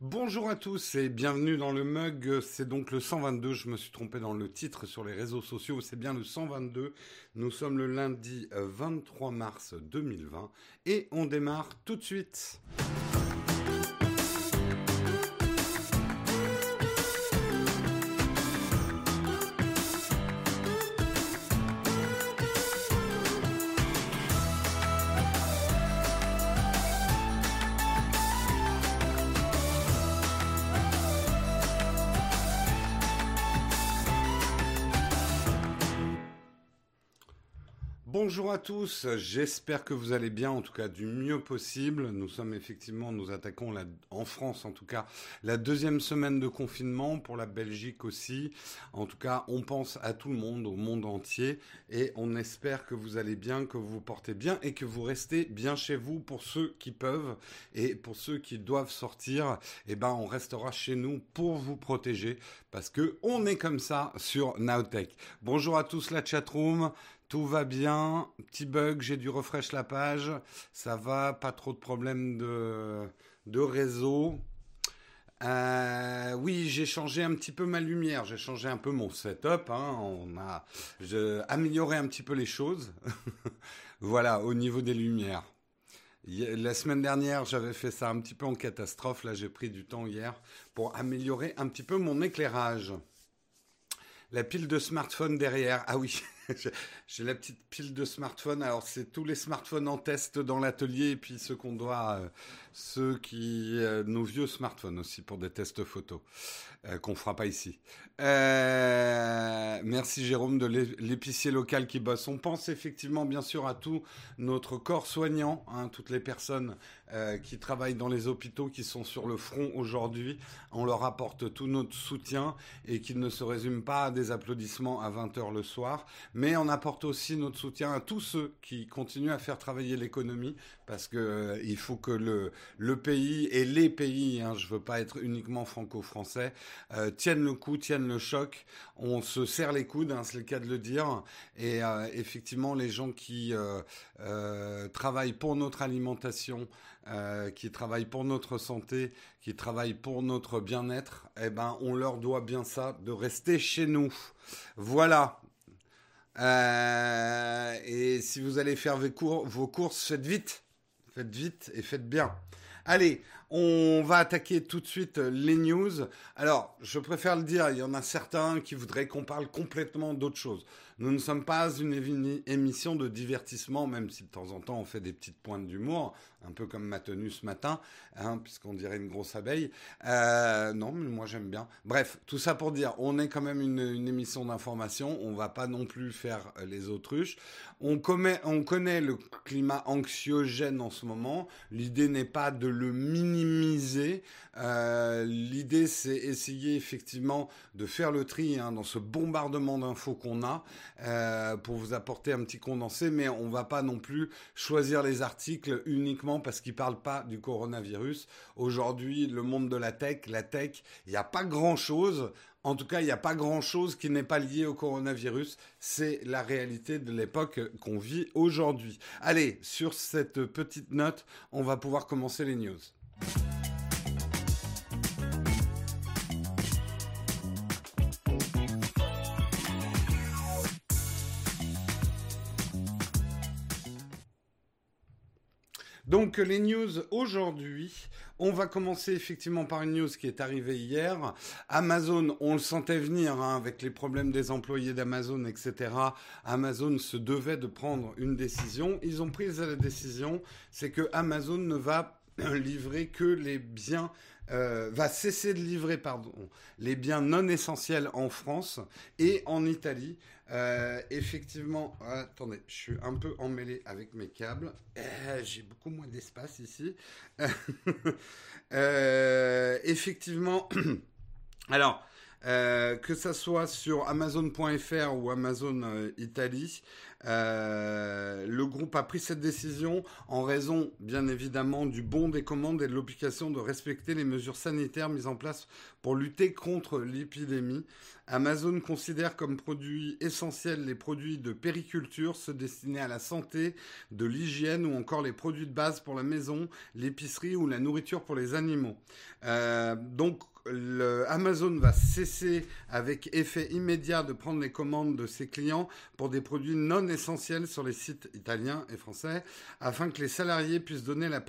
Bonjour à tous et bienvenue dans le mug. C'est donc le 122. Je me suis trompé dans le titre sur les réseaux sociaux. C'est bien le 122. Nous sommes le lundi 23 mars 2020 et on démarre tout de suite. Bonjour à tous, j'espère que vous allez bien, en tout cas du mieux possible. Nous sommes effectivement, nous attaquons la, en France en tout cas la deuxième semaine de confinement, pour la Belgique aussi. En tout cas, on pense à tout le monde, au monde entier, et on espère que vous allez bien, que vous vous portez bien et que vous restez bien chez vous pour ceux qui peuvent et pour ceux qui doivent sortir. Eh ben, on restera chez nous pour vous protéger parce que on est comme ça sur Nowtech. Bonjour à tous la chatroom. Tout va bien, petit bug, j'ai dû refresh la page, ça va, pas trop de problèmes de, de réseau. Euh, oui, j'ai changé un petit peu ma lumière, j'ai changé un peu mon setup, hein, on a amélioré un petit peu les choses. voilà, au niveau des lumières. La semaine dernière, j'avais fait ça un petit peu en catastrophe. Là, j'ai pris du temps hier pour améliorer un petit peu mon éclairage. La pile de smartphone derrière. Ah oui, J'ai la petite pile de smartphones. Alors, c'est tous les smartphones en test dans l'atelier et puis ceux qu'on doit, euh, ceux qui, euh, nos vieux smartphones aussi pour des tests photos euh, qu'on fera pas ici. merci Jérôme de l'épicier local qui bosse. On pense effectivement, bien sûr, à tout notre corps soignant, hein, toutes les personnes qui travaillent dans les hôpitaux, qui sont sur le front aujourd'hui. On leur apporte tout notre soutien et qui ne se résume pas à des applaudissements à 20h le soir, mais on apporte aussi notre soutien à tous ceux qui continuent à faire travailler l'économie, parce que euh, il faut que le, pays et les pays, hein, je veux pas être uniquement franco-français, euh, tiennent le coup, tiennent le choc. On se serre les coudes, hein, c'est le cas de le dire. Et euh, effectivement, les gens qui travaillent pour notre alimentation, qui travaillent pour notre santé, qui travaillent pour notre bien-être, eh ben, on leur doit bien ça de rester chez nous. Voilà. Euh, et si vous allez faire vos, vos courses, faites vite. Faites vite et faites bien. Allez, on va attaquer tout de suite les news. Alors, je préfère le dire, il y en a certains qui voudraient qu'on parle complètement d'autre chose. Nous ne sommes pas une émission de divertissement, même si de temps en temps on fait des petites pointes d'humour, un peu comme ma tenue ce matin, hein, puisqu'on dirait une grosse abeille. Euh, non, mais moi j'aime bien. Bref, tout ça pour dire, on est quand même une, émission d'information, on va pas non plus faire euh, les autruches. On connaît, on connaît le climat anxiogène en ce moment. L'idée n'est pas de le minimiser. Euh, L'idée, c'est essayer effectivement de faire le tri hein, dans ce bombardement d'infos qu'on a. Pour vous apporter un petit condensé, mais on va pas non plus choisir les articles uniquement parce qu'ils parlent pas du coronavirus. Aujourd'hui, le monde de la tech, la tech, il n'y a pas grand chose. En tout cas, il n'y a pas grand-chose qui n'est pas lié au coronavirus. C'est la réalité de l'époque qu'on vit aujourd'hui. Allez, sur cette petite note, on va pouvoir commencer les news. Donc les news aujourd'hui, on va commencer effectivement par une news qui est arrivée hier. Amazon, on le sentait venir hein, avec les problèmes des employés d'Amazon, etc. Amazon se devait de prendre une décision. Ils ont pris la décision, c'est que Amazon ne va livrer que les biens euh, va cesser de livrer les biens non essentiels en France et en Italie. Euh, effectivement, attendez, je suis un peu emmêlé avec mes câbles. Euh, j'ai beaucoup moins d'espace ici. Euh, effectivement, alors, Euh, que ça soit sur Amazon.fr ou Amazon euh, Italie, euh, le groupe a pris cette décision en raison, bien évidemment, du bon des commandes et de l'obligation de respecter les mesures sanitaires mises en place pour lutter contre l'épidémie. Amazon considère comme produits essentiels les produits de périculture, ceux destinés à la santé, de l'hygiène ou encore les produits de base pour la maison, l'épicerie ou la nourriture pour les animaux. Donc Amazon va cesser avec effet immédiat de prendre les commandes de ses clients pour des produits non essentiels sur les sites italiens et français afin que les salariés puissent donner la,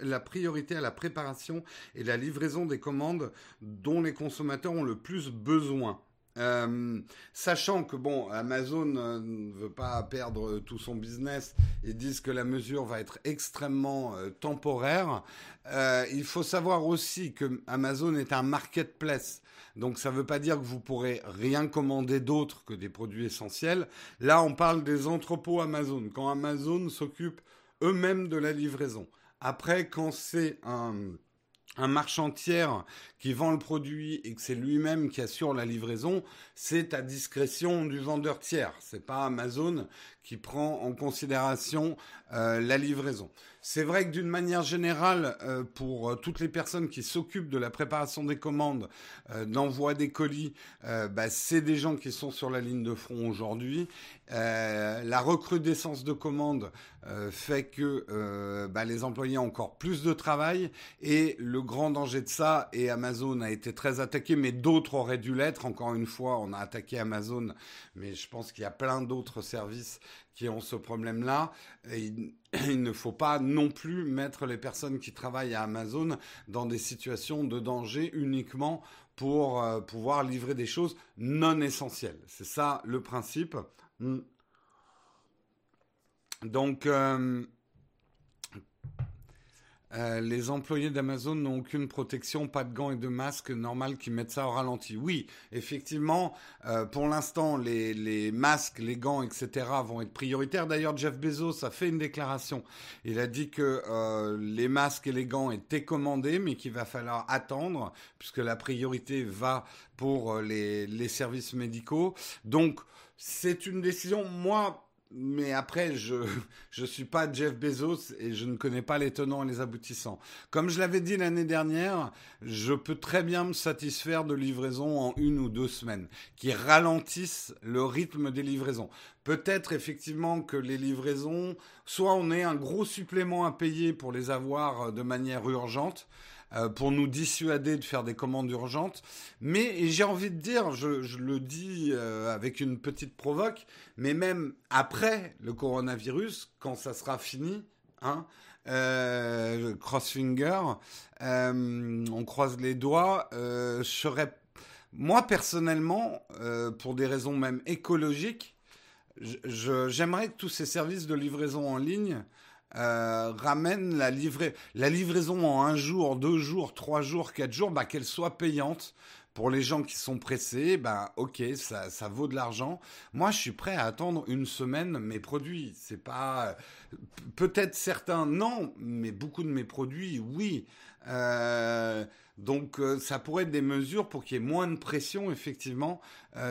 la priorité à la préparation et la livraison des commandes dont les consommateurs ont le plus besoin. Euh, sachant que bon, Amazon euh, ne veut pas perdre tout son business et disent que la mesure va être extrêmement euh, temporaire, il faut savoir aussi que Amazon est un marketplace. Donc ça ne veut pas dire que vous pourrez rien commander d'autre que des produits essentiels. Là, on parle des entrepôts Amazon. Quand Amazon s'occupe eux-mêmes de la livraison. Après, quand c'est un un marchand tiers qui vend le produit et que c'est lui-même qui assure la livraison, c'est à discrétion du vendeur tiers. C'est pas Amazon qui prend en considération euh, la livraison. C'est vrai que d'une manière générale, euh, pour euh, toutes les personnes qui s'occupent de la préparation des commandes, d'envoi des colis, bah, c'est des gens qui sont sur la ligne de front aujourd'hui. la recrudescence de commandes fait que bah, les employés ont encore plus de travail et le grand danger de ça, et Amazon a été très attaqué, mais d'autres auraient dû l'être. Encore une fois, on a attaqué Amazon, mais je pense qu'il y a plein d'autres services qui ont ce problème-là. Il, ne faut pas non plus mettre les personnes qui travaillent à Amazon dans des situations de danger uniquement pour euh, pouvoir livrer des choses non essentielles. C'est ça le principe. Hmm. Donc, euh, euh, les employés d'Amazon n'ont aucune protection, pas de gants et de masques, normal qu'ils mettent ça au ralenti. Oui, effectivement, euh, pour l'instant, les, les, masques, les gants, etc. vont être prioritaires. D'ailleurs, Jeff Bezos a fait une déclaration. Il a dit que euh, les masques et les gants étaient commandés, mais qu'il va falloir attendre, puisque la priorité va pour les, les services médicaux. Donc, c'est une décision, moi, mais après, je ne suis pas Jeff Bezos et je ne connais pas les tenants et les aboutissants. Comme je l'avais dit l'année dernière, je peux très bien me satisfaire de livraisons en une ou deux semaines, qui ralentissent le rythme des livraisons. Peut-être effectivement que les livraisons, soit on ait un gros supplément à payer pour les avoir de manière urgente, euh, pour nous dissuader de faire des commandes urgentes. Mais j'ai envie de dire, je, le dis euh, avec une petite provoque, mais même après le coronavirus, quand ça sera fini, hein, euh, crossfinger, on croise les doigts, je serais, moi personnellement, pour des raisons même écologiques, j'aimerais que tous ces services de livraison en ligne euh, ramène la, livraison en un jour, deux jours, trois jours, quatre jours, bah, qu'elle soit payante. Pour les gens qui sont pressés, bah ok, ça, ça vaut de l'argent. Moi, je suis prêt à attendre une semaine mes produits. C'est pas peut-être certains non, mais beaucoup de mes produits oui. Euh, donc euh, ça pourrait être des mesures pour qu'il y ait moins de pression effectivement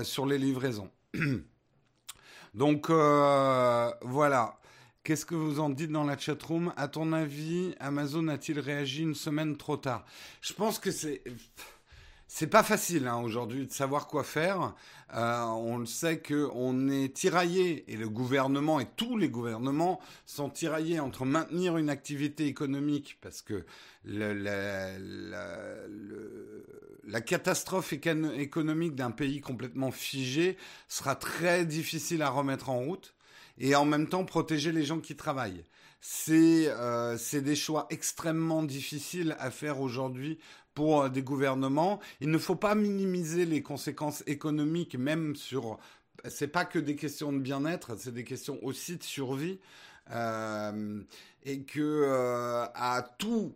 sur les livraisons. donc voilà. Qu'est-ce que vous en dites dans la chatroom? À ton avis, Amazon a-t-il réagi une semaine trop tard? Je pense que c'est c'est pas facile hein, aujourd'hui de savoir quoi faire. Euh, on le sait que on est tiraillé et le gouvernement et tous les gouvernements sont tiraillés entre maintenir une activité économique parce que la catastrophe économique d'un pays complètement figé sera très difficile à remettre en route et en même temps protéger les gens qui travaillent. C'est euh, des choix extrêmement difficiles à faire aujourd'hui pour euh, des gouvernements. Il ne faut pas minimiser les conséquences économiques, même sur. C'est pas que des questions de bien-être, c'est des questions aussi de survie. Euh, et que à tout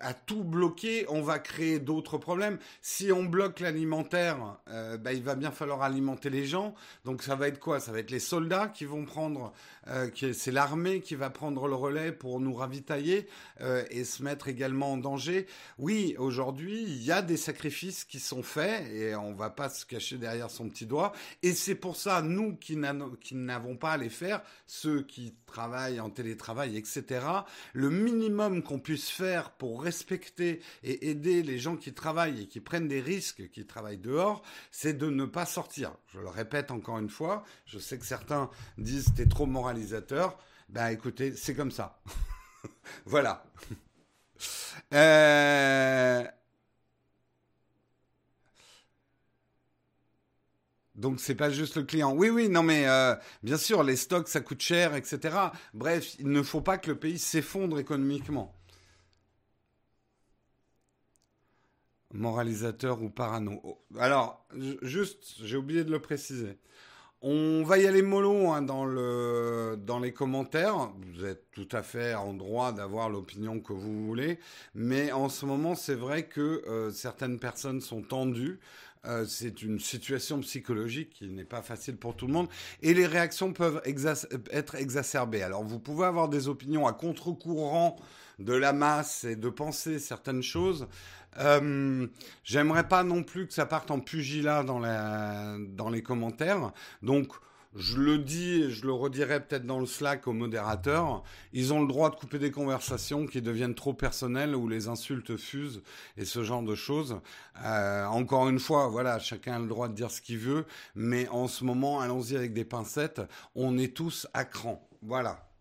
à tout bloquer, on va créer d'autres problèmes. Si on bloque l'alimentaire, euh, bah, il va bien falloir alimenter les gens. Donc ça va être quoi? Ça va être les soldats qui vont prendre, euh, c'est l'armée qui va prendre le relais pour nous ravitailler euh, et se mettre également en danger. Oui, aujourd'hui, il y a des sacrifices qui sont faits et on va pas se cacher derrière son petit doigt. Et c'est pour ça, nous qui n'avons pas à les faire, ceux qui travaillent en télétravail, etc., le minimum qu'on puisse faire pour respecter et aider les gens qui travaillent et qui prennent des risques, qui travaillent dehors, c'est de ne pas sortir. Je le répète encore une fois, je sais que certains disent t'es trop moralisateur. Ben écoutez, c'est comme ça. voilà. Euh... Donc c'est pas juste le client. Oui, oui, non mais euh, bien sûr, les stocks ça coûte cher, etc. Bref, il ne faut pas que le pays s'effondre économiquement. moralisateur ou parano. Oh, alors, juste, j'ai oublié de le préciser. On va y aller mollo hein, dans, le, dans les commentaires. Vous êtes tout à fait en droit d'avoir l'opinion que vous voulez. Mais en ce moment, c'est vrai que euh, certaines personnes sont tendues. Euh, c'est une situation psychologique qui n'est pas facile pour tout le monde. Et les réactions peuvent être exacerbées. Alors, vous pouvez avoir des opinions à contre-courant de la masse et de penser certaines choses. Euh, j'aimerais pas non plus que ça parte en pugilat dans, les commentaires. Donc, je le dis et je le redirai peut-être dans le Slack aux modérateurs, ils ont le droit de couper des conversations qui deviennent trop personnelles où les insultes fusent et ce genre de choses. Euh, encore une fois, voilà, chacun a le droit de dire ce qu'il veut, mais en ce moment, allons-y avec des pincettes, on est tous à cran. Voilà.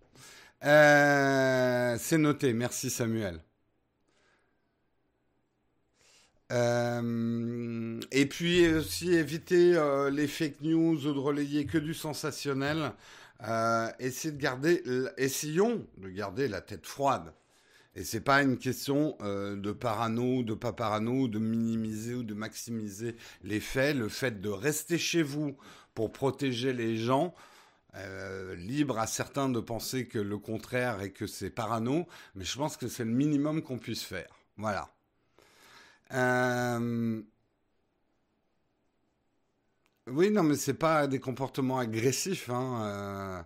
Euh, c'est noté, merci Samuel. Euh, et puis aussi éviter euh, les fake news ou de relayer que du sensationnel. De garder, essayons de garder la tête froide. Et c'est pas une question de parano, de pas parano, de minimiser ou de maximiser les faits. Le fait de rester chez vous pour protéger les gens, libre à certains de penser que le contraire et que c'est parano, mais je pense que c'est le minimum qu'on puisse faire. Voilà. Euh, oui, non, mais c'est pas des comportements agressifs. Hein.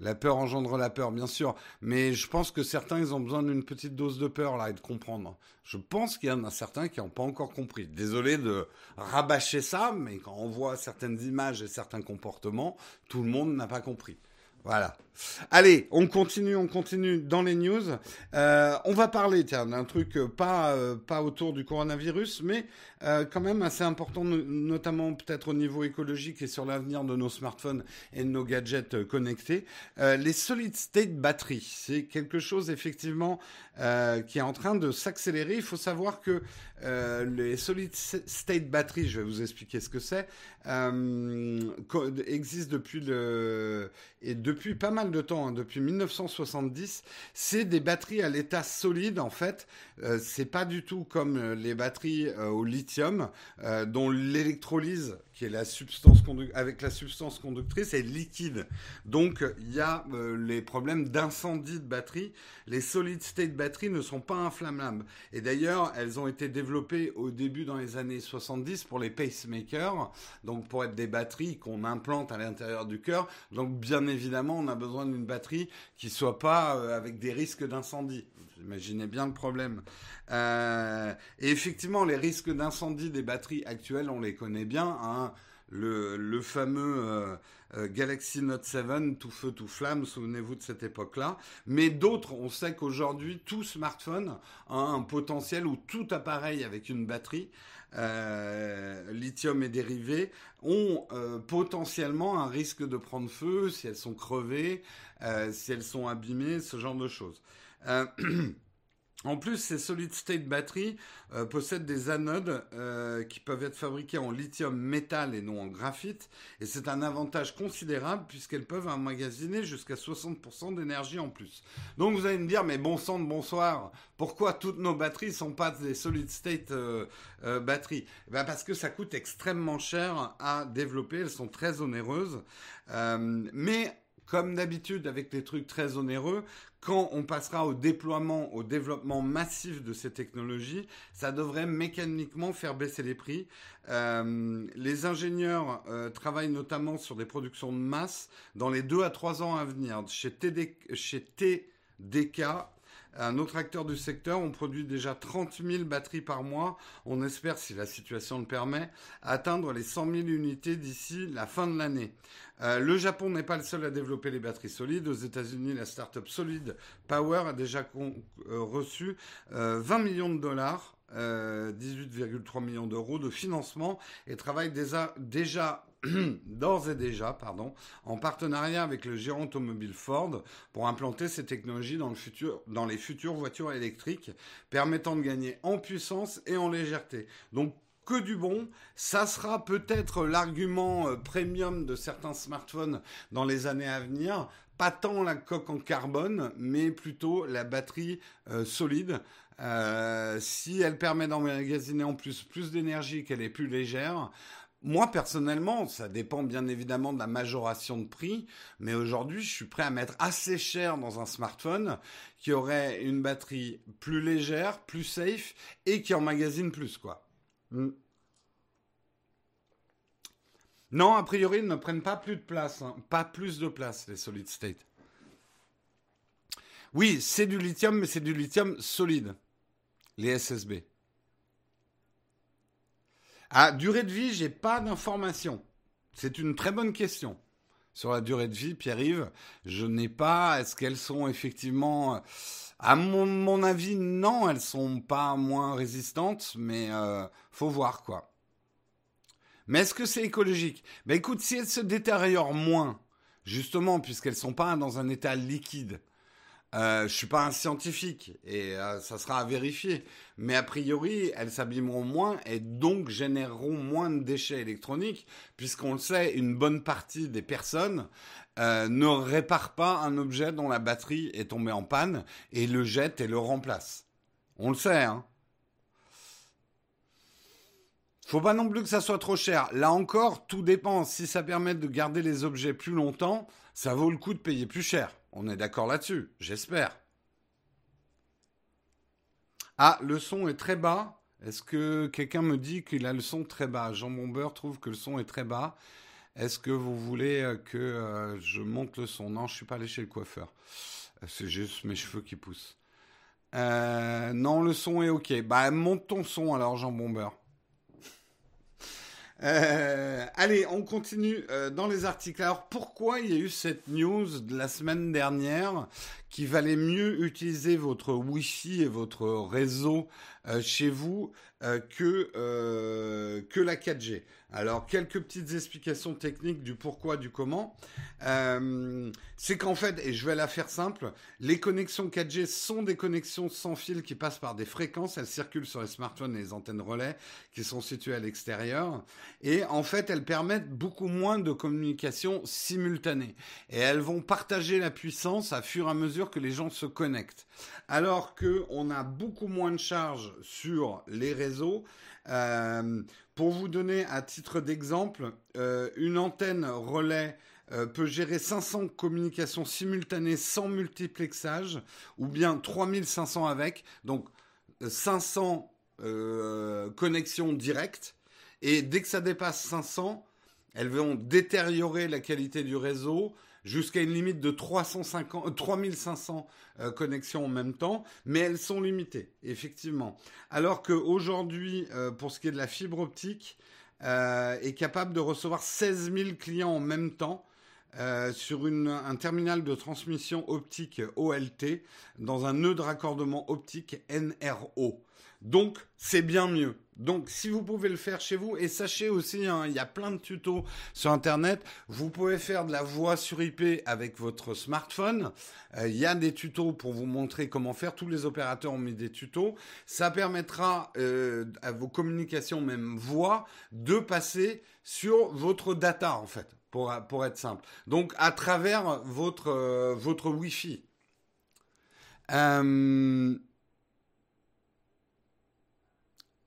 La peur engendre la peur, bien sûr. Mais je pense que certains, ils ont besoin d'une petite dose de peur, là, et de comprendre. Je pense qu'il y en a certains qui n'ont pas encore compris. Désolé de rabâcher ça, mais quand on voit certaines images et certains comportements, tout le monde n'a pas compris. Voilà. Allez, on continue, on continue dans les news. Euh, on va parler, d'un truc euh, pas euh, pas autour du coronavirus, mais quand même assez important, notamment peut-être au niveau écologique et sur l'avenir de nos smartphones et de nos gadgets connectés. les solid state batteries, c'est quelque chose effectivement qui est en train de s'accélérer. Il faut savoir que les solid state batteries, je vais vous expliquer ce que c'est, existent depuis le et depuis pas mal de temps, hein, depuis 1970, c'est des batteries à l'état solide en fait. Euh, c'est pas du tout comme euh, les batteries euh, au lithium dont l'électrolyse la substance avec la substance conductrice est liquide. Donc il y a les problèmes d'incendie de batterie. Les solid state batteries ne sont pas inflammables. Et d'ailleurs, elles ont été développées au début dans les années 70 pour les pacemakers, donc pour être des batteries qu'on implante à l'intérieur du cœur. Donc bien évidemment, on a besoin d'une batterie qui soit pas euh, avec des risques d'incendie. Imaginez bien le problème. Euh, et effectivement, les risques d'incendie des batteries actuelles, on les connaît bien. Hein. Le, fameux euh, Galaxy Note 7, tout feu, tout flamme, souvenez-vous de cette époque-là. Mais d'autres, on sait qu'aujourd'hui, tout smartphone a un potentiel ou tout appareil avec une batterie euh, lithium et dérivés ont euh, potentiellement un risque de prendre feu si elles sont crevées, euh, si elles sont abîmées, ce genre de choses. En plus, ces solid state batteries euh, possèdent des anodes euh, qui peuvent être fabriquées en lithium métal et non en graphite. Et c'est un avantage considérable puisqu'elles peuvent emmagasiner jusqu'à 60% d'énergie en plus. Donc vous allez me dire, mais bon sang de bonsoir, pourquoi toutes nos batteries sont pas des solid state euh, batteries? Eh ben Parce que ça coûte extrêmement cher à développer, elles sont très onéreuses. mais comme d'habitude avec les trucs très onéreux, quand on passera au déploiement, au développement massif de ces technologies, ça devrait mécaniquement faire baisser les prix. Euh, les ingénieurs euh, travaillent notamment sur des productions de masse dans les deux à trois ans à venir. Chez TDK, un autre acteur du secteur, on produit déjà 30 000 batteries par mois. On espère, si la situation le permet, atteindre les 100 000 unités d'ici la fin de l'année. Euh, le Japon n'est pas le seul à développer les batteries solides. Aux États-Unis, la start-up Solid Power a déjà euh, reçu 20 euh, millions de dollars 18,3 millions d'euros de financement et travaille déjà, déjà d'ores et déjà, pardon, en partenariat avec le géant automobile Ford pour implanter ces technologies dans, les futures voitures électriques, permettant de gagner en puissance et en légèreté. Donc que du bon. Ça sera peut-être l'argument euh, premium de certains smartphones dans les années à venir. Pas tant la coque en carbone, mais plutôt la batterie euh, solide. Euh, si elle permet d'emmagasiner en plus plus d'énergie, qu'elle est plus légère, moi, personnellement, ça dépend bien évidemment de la majoration de prix, mais aujourd'hui, je suis prêt à mettre assez cher dans un smartphone qui aurait une batterie plus légère, plus safe et qui emmagasine plus, quoi. Hmm. Non, a priori, ils ne prennent pas plus de place, hein. pas plus de place, les solid state. Oui, c'est du lithium, mais c'est du lithium solide, les SSB. À durée de vie, j'ai pas d'informations. C'est une très bonne question. Sur la durée de vie, Pierre-Yves, je n'ai pas. Est-ce qu'elles sont effectivement. À mon, avis, non, elles sont pas moins résistantes, mais euh, faut voir quoi. Mais est-ce que c'est écologique? Ben écoute, si elles se détériorent moins, justement, puisqu'elles sont pas dans un état liquide, euh, je suis pas un scientifique et euh, ça sera à vérifier. Mais a priori, elles s'abîmeront moins et donc généreront moins de déchets électroniques, puisqu'on le sait, une bonne partie des personnes euh, ne réparent pas un objet dont la batterie est tombée en panne et le jette et le remplace. On le sait, hein. Faut pas non plus que ça soit trop cher. Là encore, tout dépend. Si ça permet de garder les objets plus longtemps, ça vaut le coup de payer plus cher. On est d'accord là-dessus, j'espère. Ah, le son est très bas. Est-ce que quelqu'un me dit qu'il a le son très bas? Jean Bomber trouve que le son est très bas. Est-ce que vous voulez euh, que euh, je monte le son? Non, je suis pas allé chez le coiffeur. Euh, c'est juste mes cheveux qui poussent. non, le son est ok. Bah, monte ton son alors, Jean Bomber. Euh, allez, on continue euh, dans les articles. Alors, pourquoi il y a eu cette news de la semaine dernière qu'il valait mieux utiliser votre Wi-Fi et votre réseau chez vous que, que la 4G alors, quelques petites explications techniques du pourquoi, du comment. Euh, c'est qu'en fait, et je vais la faire simple, les connexions 4G sont des connexions sans fil qui passent par des fréquences. Elles circulent sur les smartphones et les antennes relais qui sont situées à l'extérieur. Et en fait, elles permettent beaucoup moins de communication simultanée. Et elles vont partager la puissance à fur et à mesure que les gens se connectent. Alors qu'on a beaucoup moins de charges sur les réseaux. Euh, pour vous donner à titre d'exemple, euh, une antenne relais euh, peut gérer 500 communications simultanées sans multiplexage, ou bien 3500 avec, donc 500 euh, connexions directes, et dès que ça dépasse 500, elles vont détériorer la qualité du réseau, jusqu'à une limite de 350, 3500 euh, euh, connexions en même temps, mais elles sont limitées, effectivement. Alors qu'aujourd'hui, euh, pour ce qui est de la fibre optique, est capable de recevoir 16 000 clients en même temps. sur un terminal de transmission optique OLT dans un nœud de raccordement optique NRO. Donc, c'est bien mieux. Donc, si vous pouvez le faire chez vous, et sachez aussi, hein, il y a plein de tutos sur Internet. Vous pouvez faire de la voix sur IP avec votre smartphone. Euh, il y a des tutos pour vous montrer comment faire. Tous les opérateurs ont mis des tutos. Ça permettra euh, à vos communications, même voix, de passer sur votre data, en fait, pour, pour être simple. Donc, à travers votre, euh, votre Wi-Fi.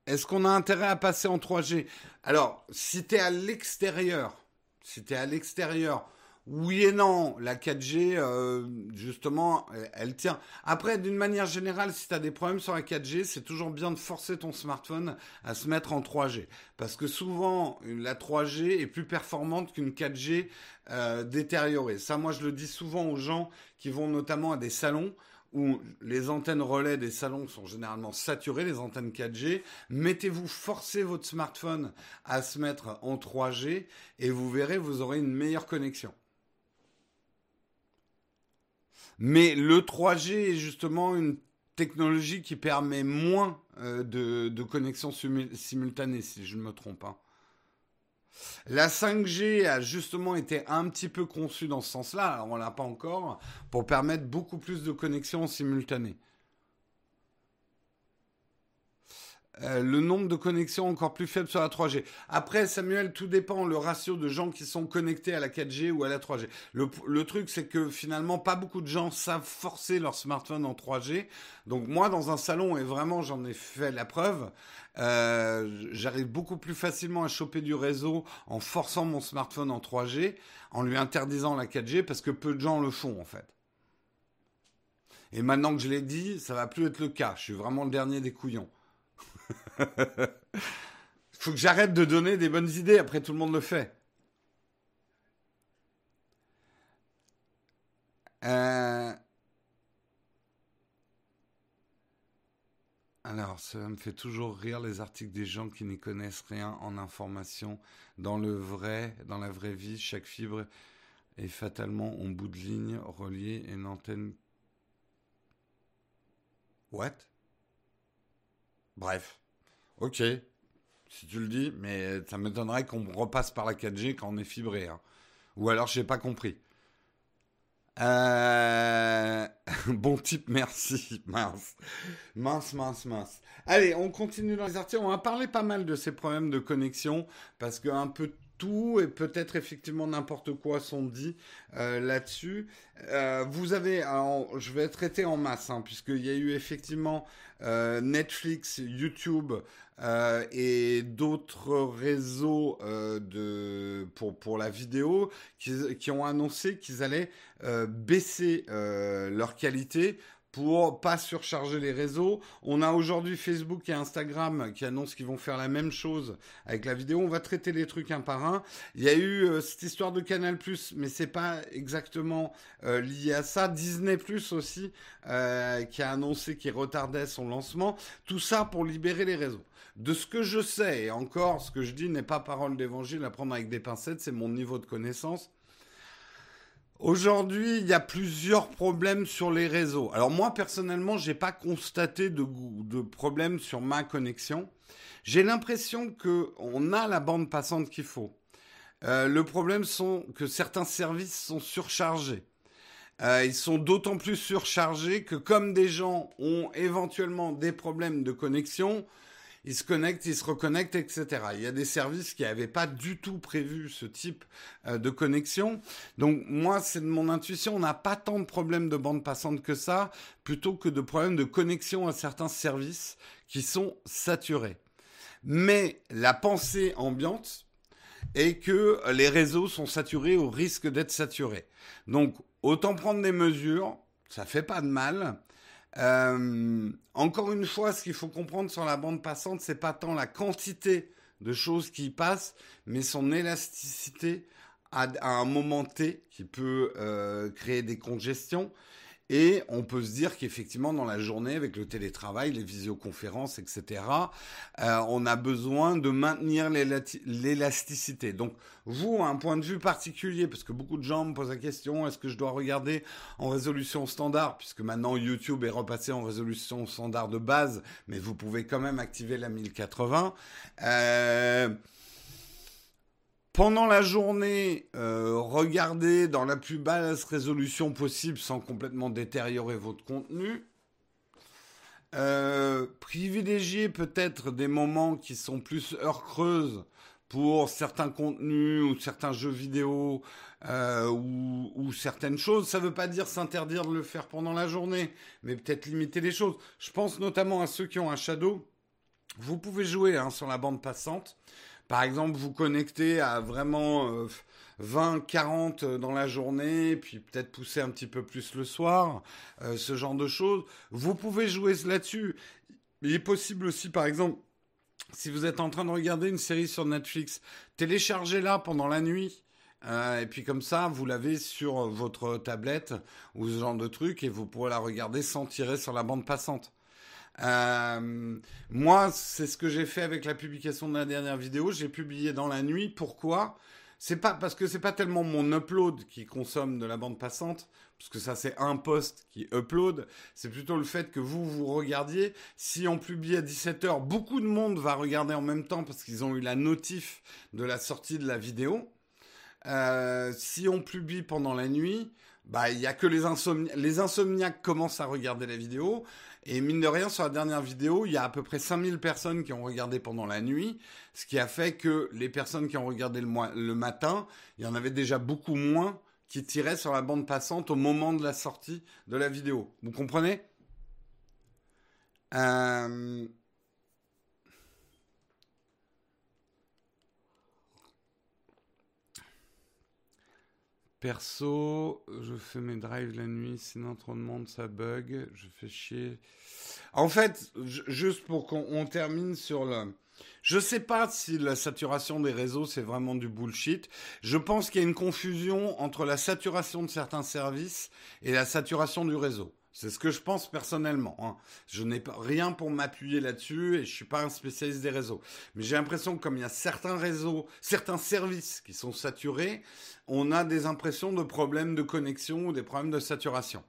Est-ce qu'on a intérêt à passer en 3G Alors, si tu es à l'extérieur, si à l'extérieur, oui et non. La 4G, euh, justement, elle, tient. Après, d'une manière générale, si tu as des problèmes sur la 4G, c'est toujours bien de forcer ton smartphone à se mettre en 3G. Parce que souvent, la 3G est plus performante qu'une 4G euh, détériorée. Ça, moi, je le dis souvent aux gens qui vont notamment à des salons où les antennes relais des salons sont généralement saturées, les antennes 4G, mettez-vous, forcez votre smartphone à se mettre en 3G et vous verrez, vous aurez une meilleure connexion. Mais le 3G est justement une technologie qui permet moins euh, de, de connexion simultanée, si je ne me trompe pas. La 5G a justement été un petit peu conçue dans ce sens-là, alors on l'a pas encore, pour permettre beaucoup plus de connexions simultanées. Euh, le nombre de connexions encore plus faible sur la 3G. Après, Samuel, tout dépend le ratio de gens qui sont connectés à la 4G ou à la 3G. Le, truc, c'est que finalement, pas beaucoup de gens savent forcer leur smartphone en 3G. Donc moi, dans un salon, et vraiment, j'en ai fait la preuve, euh, j'arrive beaucoup plus facilement à choper du réseau en forçant mon smartphone en 3G, en lui interdisant la 4G, parce que peu de gens le font, en fait. Et maintenant que je l'ai dit, ça va plus être le cas. Je suis vraiment le dernier des couillons. Faut que j'arrête de donner des bonnes idées, après tout le monde le fait. Euh, alors, ça me fait toujours rire les articles des gens qui n'y connaissent rien en information. Dans le vrai, dans la vraie vie, chaque fibre est fatalement en bout de ligne relié à une antenne. What? Bref. Ok. Si tu le dis, mais ça m'étonnerait qu'on repasse par la 4G quand on est fibré. Hein. Ou alors, je n'ai pas compris. Euh... bon type, merci. Mince. Mince, mince, mince. Allez, on continue dans les articles. On va parler pas mal de ces problèmes de connexion parce qu'un peu et peut-être effectivement n'importe quoi sont dit euh, là-dessus. Euh, vous avez, je vais traiter en masse, hein, puisqu'il y a eu effectivement euh, Netflix, YouTube et d'autres réseaux de, pour, pour la vidéo qui, qui ont annoncé qu'ils allaient baisser leur qualité pour pas surcharger les réseaux. On a aujourd'hui Facebook et Instagram qui annoncent qu'ils vont faire la même chose avec la vidéo. On va traiter les trucs un par un. Il y a eu euh, cette histoire de Canal+, mais c'est pas exactement euh, lié à ça. Disney+ aussi euh, qui a annoncé qu'il retardait son lancement. Tout ça pour libérer les réseaux. De ce que je sais, et encore, ce que je dis n'est pas parole d'évangile à prendre avec des pincettes, c'est mon niveau de connaissance. Aujourd'hui, il y a plusieurs problèmes sur les réseaux. Alors moi, personnellement, je n'ai pas constaté de, de problème sur ma connexion. J'ai l'impression qu'on a la bande passante qu'il faut. Euh, le problème sont que certains services sont surchargés. Euh, ils sont d'autant plus surchargés que comme des gens ont éventuellement des problèmes de connexion, ils se connectent, ils se reconnectent, etc. Il y a des services qui n'avaient pas du tout prévu ce type euh, de connexion. Donc moi, c'est de mon intuition, on n'a pas tant de problèmes de bande passante que ça, plutôt que de problèmes de connexion à certains services qui sont saturés. Mais la pensée ambiante est que les réseaux sont saturés au risque d'être saturés. Donc autant prendre des mesures, ça fait pas de mal. Euh, encore une fois, ce qu'il faut comprendre sur la bande passante, c'est pas tant la quantité de choses qui passent, mais son élasticité à, un moment T qui peut euh, créer des congestions. Et on peut se dire qu'effectivement, dans la journée, avec le télétravail, les visioconférences, etc., euh, on a besoin de maintenir l'élasticité. Donc, vous, un point de vue particulier, parce que beaucoup de gens me posent la question, est-ce que je dois regarder en résolution standard, puisque maintenant YouTube est repassé en résolution standard de base, mais vous pouvez quand même activer la 1080. Euh, pendant la journée, euh, regardez dans la plus basse résolution possible sans complètement détériorer votre contenu. Euh, privilégiez peut-être des moments qui sont plus heures creuses pour certains contenus ou certains jeux vidéo euh, ou, certaines choses. Ça ne veut pas dire s'interdire de le faire pendant la journée, mais peut-être limiter les choses. Je pense notamment à ceux qui ont un shadow. Vous pouvez jouer hein, sur la bande passante par exemple, vous connecter à vraiment 20, 40 dans la journée, puis peut-être pousser un petit peu plus le soir, ce genre de choses. Vous pouvez jouer là-dessus. Il est possible aussi, par exemple, si vous êtes en train de regarder une série sur Netflix, téléchargez-la pendant la nuit. Euh, et puis comme ça, vous l'avez sur votre tablette ou ce genre de truc et vous pourrez la regarder sans tirer sur la bande passante. Euh, moi, c'est ce que j'ai fait avec la publication de la dernière vidéo. J'ai publié dans la nuit. Pourquoi? C'est pas parce que c'est pas tellement mon upload qui consomme de la bande passante, parce que ça c'est un post qui upload. C'est plutôt le fait que vous vous regardiez. Si on publie à 17h, beaucoup de monde va regarder en même temps parce qu'ils ont eu la notif de la sortie de la vidéo. Euh, si on publie pendant la nuit, bah il y a que les insomniaques. Les insomniaques commencent à regarder la vidéo. Et mine de rien, sur la dernière vidéo, il y a à peu près 5000 personnes qui ont regardé pendant la nuit, ce qui a fait que les personnes qui ont regardé le, matin, il y en avait déjà beaucoup moins qui tiraient sur la bande passante au moment de la sortie de la vidéo. Vous comprenez? Euh... Perso, je fais mes drives la nuit, sinon trop de monde, ça bug, je fais chier. En fait, juste pour qu'on termine sur le... Je sais pas si la saturation des réseaux c'est vraiment du bullshit. Je pense qu'il y a une confusion entre la saturation de certains services et la saturation du réseau. C'est ce que je pense personnellement. Hein. Je n'ai rien pour m'appuyer là-dessus et je suis pas un spécialiste des réseaux. Mais j'ai l'impression que comme il y a certains réseaux, certains services qui sont saturés, on a des impressions de problèmes de connexion ou des problèmes de saturation.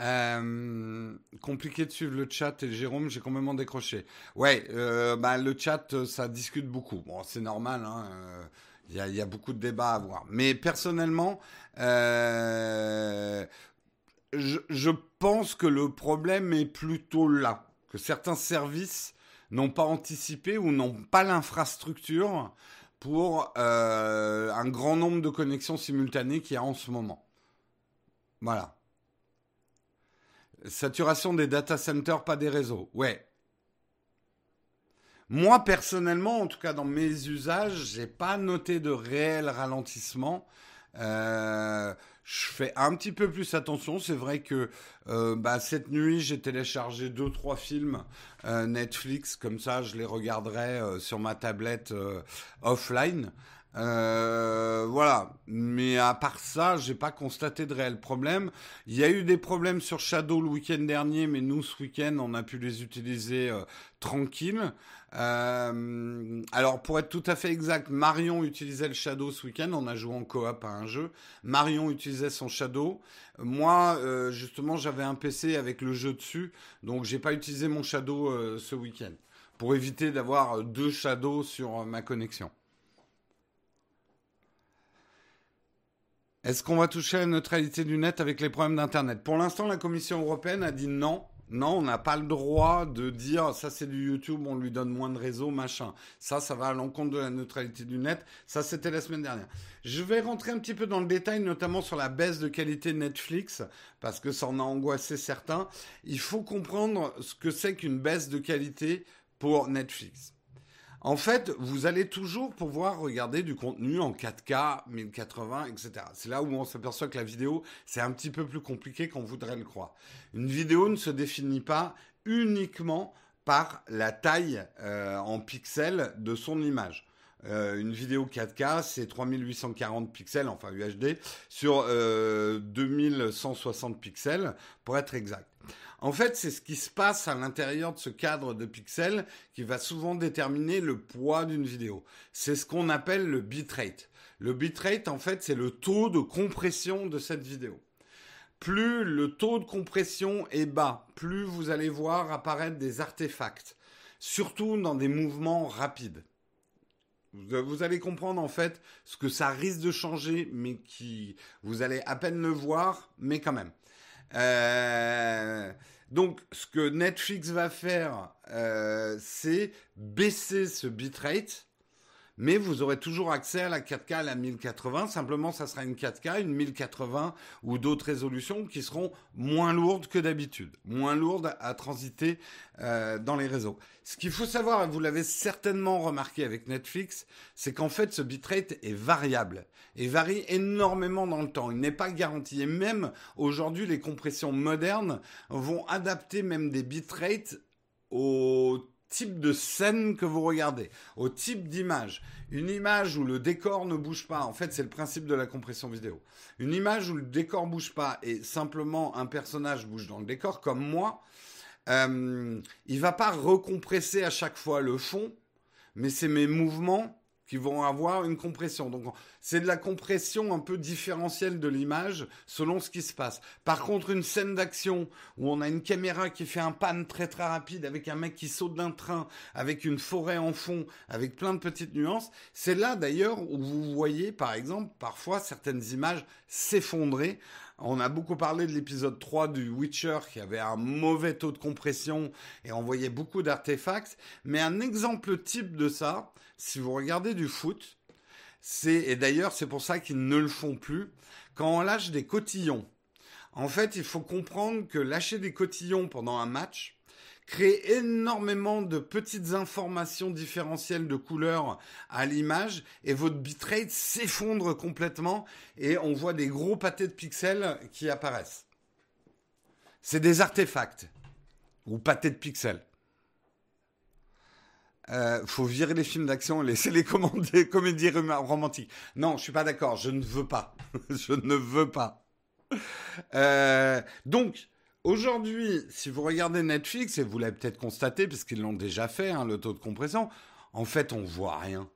Euh, compliqué de suivre le chat et Jérôme, j'ai complètement décroché. Ouais, euh, bah, le chat, ça discute beaucoup. Bon, c'est normal, hein, euh, il y, a, beaucoup de débats à avoir. Mais personnellement, euh, je, pense que le problème est plutôt là, que certains services n'ont pas anticipé ou n'ont pas l'infrastructure pour euh, un grand nombre de connexions simultanées qu'il y a en ce moment. Voilà. Saturation des data centers, pas des réseaux. Ouais. Moi, personnellement, en tout cas dans mes usages, j'ai pas noté de réel ralentissement. Euh, je fais un petit peu plus attention. C'est vrai que euh, bah, cette nuit, j'ai téléchargé deux trois films euh, Netflix, comme ça, je les regarderai euh, sur ma tablette offline. voilà. Mais à part ça, j'ai pas constaté de réels problèmes. Il y a eu des problèmes sur Shadow le week-end dernier, mais nous, ce week-end, on a pu les utiliser tranquille. Euh, alors pour être tout à fait exact, Marion utilisait le Shadow ce week-end. On a joué en coop à un jeu. Marion utilisait son Shadow. Moi, euh, justement, j'avais un PC avec le jeu dessus, donc j'ai pas utilisé mon Shadow euh, ce week-end pour éviter d'avoir deux Shadows sur ma connexion. Est-ce qu'on va toucher à la neutralité du net avec les problèmes d'Internet? Pour l'instant, la Commission européenne a dit non. Non, on n'a pas le droit de dire ça c'est du YouTube, on lui donne moins de réseau, machin. Ça, ça va à l'encontre de la neutralité du net. Ça, c'était la semaine dernière. Je vais rentrer un petit peu dans le détail, notamment sur la baisse de qualité Netflix, parce que ça en a angoissé certains. Il faut comprendre ce que c'est qu'une baisse de qualité pour Netflix. En fait, vous allez toujours pouvoir regarder du contenu en 4K, 1080, etc. C'est là où on s'aperçoit que la vidéo, c'est un petit peu plus compliqué qu'on voudrait le croire. Une vidéo ne se définit pas uniquement par la taille euh, en pixels de son image. Euh, une vidéo 4K, c'est 3840 pixels, enfin UHD, sur 2160 euh, pixels, pour être exact. En fait, c'est ce qui se passe à l'intérieur de ce cadre de pixels qui va souvent déterminer le poids d'une vidéo. C'est ce qu'on appelle le bitrate. Le bitrate, en fait, c'est le taux de compression de cette vidéo. Plus le taux de compression est bas, plus vous allez voir apparaître des artefacts, surtout dans des mouvements rapides. Vous allez comprendre en fait ce que ça risque de changer, mais qui vous allez à peine le voir, mais quand même. Euh, donc, ce que Netflix va faire, euh, c'est baisser ce bitrate, mais vous aurez toujours accès à la 4K à la 1080. Simplement, ça sera une 4K, une 1080 ou d'autres résolutions qui seront moins lourdes que d'habitude, moins lourdes à transiter euh, dans les réseaux. Ce qu'il faut savoir, et vous l'avez certainement remarqué avec Netflix, c'est qu'en fait, ce bitrate est variable et varie énormément dans le temps. Il n'est pas garanti. Et même aujourd'hui, les compressions modernes vont adapter même des bitrates au type de scène que vous regardez, au type d'image. Une image où le décor ne bouge pas, en fait c'est le principe de la compression vidéo. Une image où le décor bouge pas et simplement un personnage bouge dans le décor, comme moi, euh, il va pas recompresser à chaque fois le fond, mais c'est mes mouvements qui vont avoir une compression. Donc c'est de la compression un peu différentielle de l'image selon ce qui se passe. Par contre, une scène d'action où on a une caméra qui fait un pan très très rapide avec un mec qui saute d'un train, avec une forêt en fond, avec plein de petites nuances, c'est là d'ailleurs où vous voyez par exemple parfois certaines images s'effondrer. On a beaucoup parlé de l'épisode 3 du Witcher qui avait un mauvais taux de compression et on voyait beaucoup d'artefacts. Mais un exemple type de ça, si vous regardez du foot, c'est, et d'ailleurs c'est pour ça qu'ils ne le font plus, quand on lâche des cotillons. En fait, il faut comprendre que lâcher des cotillons pendant un match crée énormément de petites informations différentielles de couleurs à l'image et votre bitrate s'effondre complètement et on voit des gros pâtés de pixels qui apparaissent. C'est des artefacts ou pâtés de pixels. Euh, faut virer les films d'action laisser les comédies romantiques. Non, je suis pas d'accord. Je ne veux pas. je ne veux pas. Euh, donc, aujourd'hui, si vous regardez Netflix, et vous l'avez peut-être constaté, parce qu'ils l'ont déjà fait, hein, le taux de compression, en fait, on voit rien.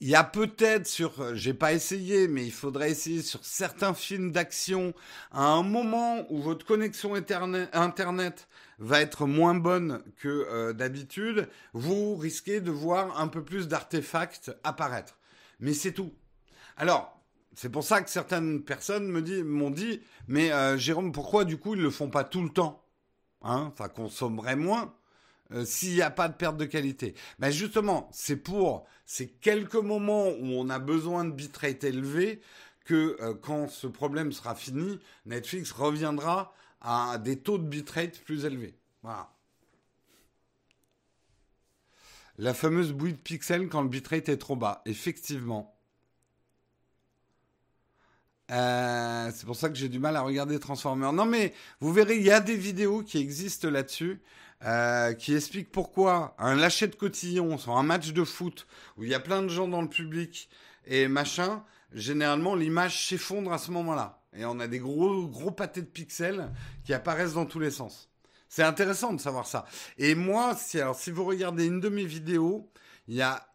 Il y a peut-être sur, j'ai pas essayé, mais il faudrait essayer sur certains films d'action, à un moment où votre connexion internet va être moins bonne que euh, d'habitude, vous risquez de voir un peu plus d'artefacts apparaître. Mais c'est tout. Alors, c'est pour ça que certaines personnes me m'ont dit, mais euh, Jérôme, pourquoi du coup ils le font pas tout le temps? Hein, ça consommerait moins. Euh, s'il n'y a pas de perte de qualité. Ben justement, c'est pour ces quelques moments où on a besoin de bitrate élevé que euh, quand ce problème sera fini, Netflix reviendra à des taux de bitrate plus élevés. Voilà. La fameuse bouille de pixels quand le bitrate est trop bas. Effectivement. Euh, c'est pour ça que j'ai du mal à regarder Transformers. Non mais vous verrez, il y a des vidéos qui existent là-dessus. Euh, qui explique pourquoi un lâcher de cotillon sur un match de foot où il y a plein de gens dans le public et machin, généralement l'image s'effondre à ce moment-là. Et on a des gros, gros pâtés de pixels qui apparaissent dans tous les sens. C'est intéressant de savoir ça. Et moi, si, alors, si vous regardez une de mes vidéos, il y a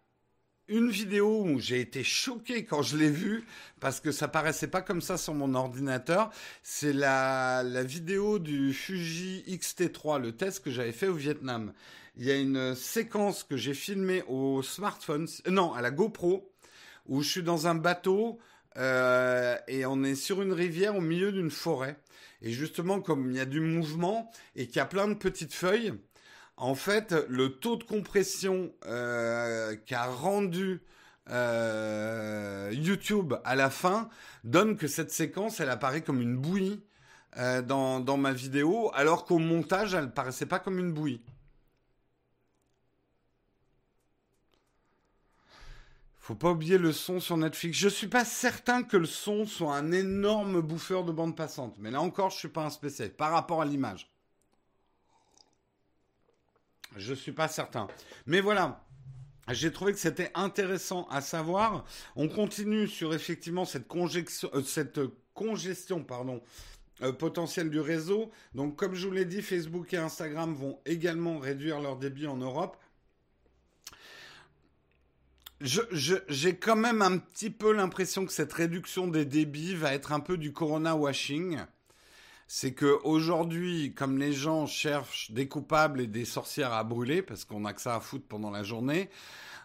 une vidéo où j'ai été choqué quand je l'ai vue parce que ça paraissait pas comme ça sur mon ordinateur. C'est la, vidéo du Fuji X-T3, le test que j'avais fait au Vietnam. Il y a une séquence que j'ai filmée au smartphone, euh, non, à la GoPro, où je suis dans un bateau euh, et on est sur une rivière au milieu d'une forêt. Et justement, comme il y a du mouvement et qu'il y a plein de petites feuilles, en fait, le taux de compression euh, qu'a rendu euh, YouTube à la fin donne que cette séquence, elle apparaît comme une bouillie euh, dans, ma vidéo, alors qu'au montage, elle paraissait pas comme une bouillie. Faut pas oublier le son sur Netflix. Je suis pas certain que le son soit un énorme bouffeur de bande passante, mais là encore, je suis pas un spécialiste par rapport à l'image. Je ne suis pas certain. Mais voilà. J'ai trouvé que c'était intéressant à savoir. On continue sur effectivement cette, euh, congestion euh, potentielle du réseau. Donc comme je vous l'ai dit, Facebook et Instagram vont également réduire leur débit en Europe. J'ai quand même un petit peu l'impression que cette réduction des débits va être un peu du corona washing c'est que aujourd'hui, comme les gens cherchent des coupables et des sorcières à brûler, parce qu'on n'a que ça à foutre pendant la journée,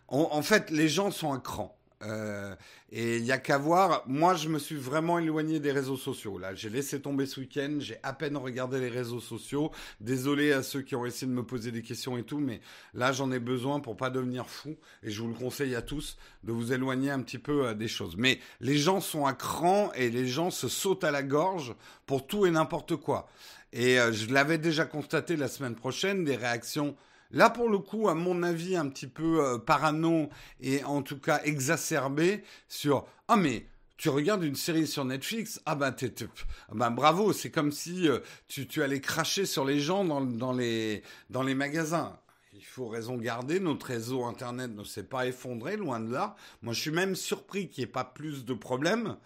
en fait, les gens sont un cran. Euh, et il y a qu'à voir. Moi, je me suis vraiment éloigné des réseaux sociaux. Là, j'ai laissé tomber ce week-end. J'ai à peine regardé les réseaux sociaux. Désolé à ceux qui ont essayé de me poser des questions et tout, mais là, j'en ai besoin pour pas devenir fou. Et je vous le conseille à tous de vous éloigner un petit peu euh, des choses. Mais les gens sont à cran et les gens se sautent à la gorge pour tout et n'importe quoi. Et euh, je l'avais déjà constaté la semaine prochaine, des réactions Là, pour le coup, à mon avis, un petit peu euh, parano et en tout cas exacerbé sur Ah, mais tu regardes une série sur Netflix, ah ben, t'es, ben bravo, c'est comme si euh, tu, allais cracher sur les gens dans, dans, les, dans les magasins. Il faut raison garder, notre réseau Internet ne s'est pas effondré, loin de là. Moi, je suis même surpris qu'il n'y ait pas plus de problèmes.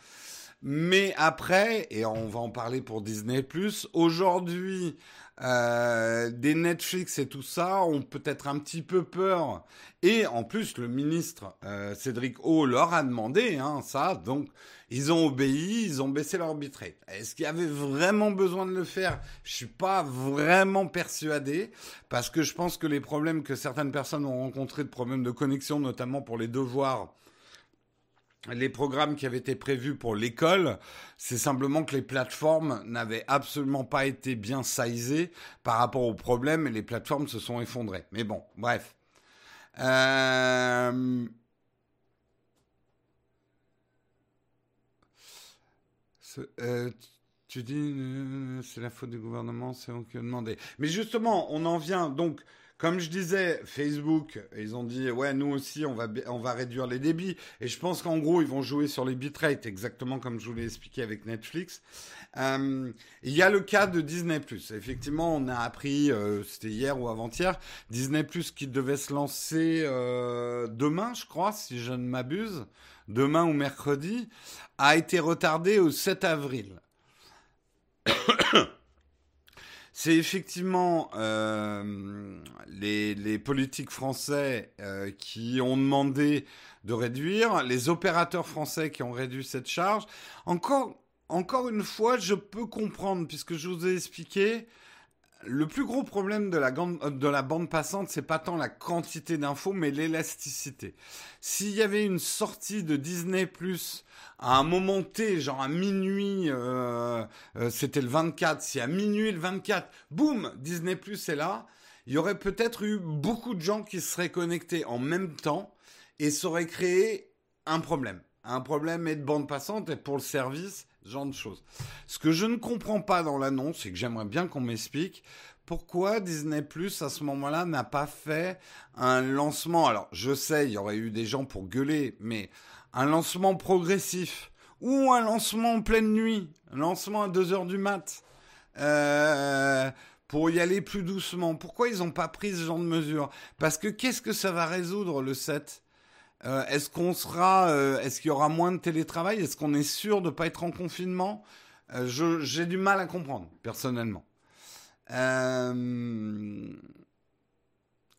Mais après, et on va en parler pour Disney ⁇ aujourd'hui, euh, des Netflix et tout ça ont peut-être un petit peu peur. Et en plus, le ministre euh, Cédric O leur a demandé hein, ça, donc ils ont obéi, ils ont baissé leur bitrate. Est-ce qu'il y avait vraiment besoin de le faire? Je suis pas vraiment persuadé, parce que je pense que les problèmes que certaines personnes ont rencontrés de problèmes de connexion, notamment pour les devoirs, les programmes qui avaient été prévus pour l'école, c'est simplement que les plateformes n'avaient absolument pas été bien sizées par rapport aux problèmes et les plateformes se sont effondrées. Mais bon, bref. Euh... Euh, tu dis, euh, c'est la faute du gouvernement, c'est on qui a demandé. Mais justement, on en vient donc comme je disais, Facebook, ils ont dit ouais nous aussi on va on va réduire les débits et je pense qu'en gros ils vont jouer sur les bitrates exactement comme je vous l'ai expliqué avec Netflix. Euh, il y a le cas de Disney+. Effectivement, on a appris, euh, c'était hier ou avant-hier, Disney+, qui devait se lancer euh, demain, je crois, si je ne m'abuse, demain ou mercredi, a été retardé au 7 avril c'est effectivement euh, les, les, politiques français euh, qui ont demandé de réduire, les opérateurs français qui ont réduit cette charge. Encore, encore une fois, je peux comprendre, puisque je vous ai expliqué, le plus gros problème de la, de la bande passante, c'est pas tant la quantité d'infos, mais l'élasticité. S'il y avait une sortie de Disney Plus à un moment T, genre à minuit, euh, euh, c'était le 24, si à minuit le 24, boum, Disney Plus est là, il y aurait peut-être eu beaucoup de gens qui seraient connectés en même temps et ça aurait créé un problème. Un problème et de bande passante et pour le service ce genre de choses. Ce que je ne comprends pas dans l'annonce et que j'aimerais bien qu'on m'explique, pourquoi Disney Plus à ce moment-là n'a pas fait un lancement Alors, je sais, il y aurait eu des gens pour gueuler, mais un lancement progressif ou un lancement en pleine nuit, un lancement à 2 heures du mat, euh, pour y aller plus doucement. Pourquoi ils n'ont pas pris ce genre de mesures? Parce que qu'est-ce que ça va résoudre le 7 euh, est-ce qu'on sera, euh, est-ce qu'il y aura moins de télétravail? Est-ce qu'on est sûr de ne pas être en confinement? Euh, J'ai du mal à comprendre, personnellement.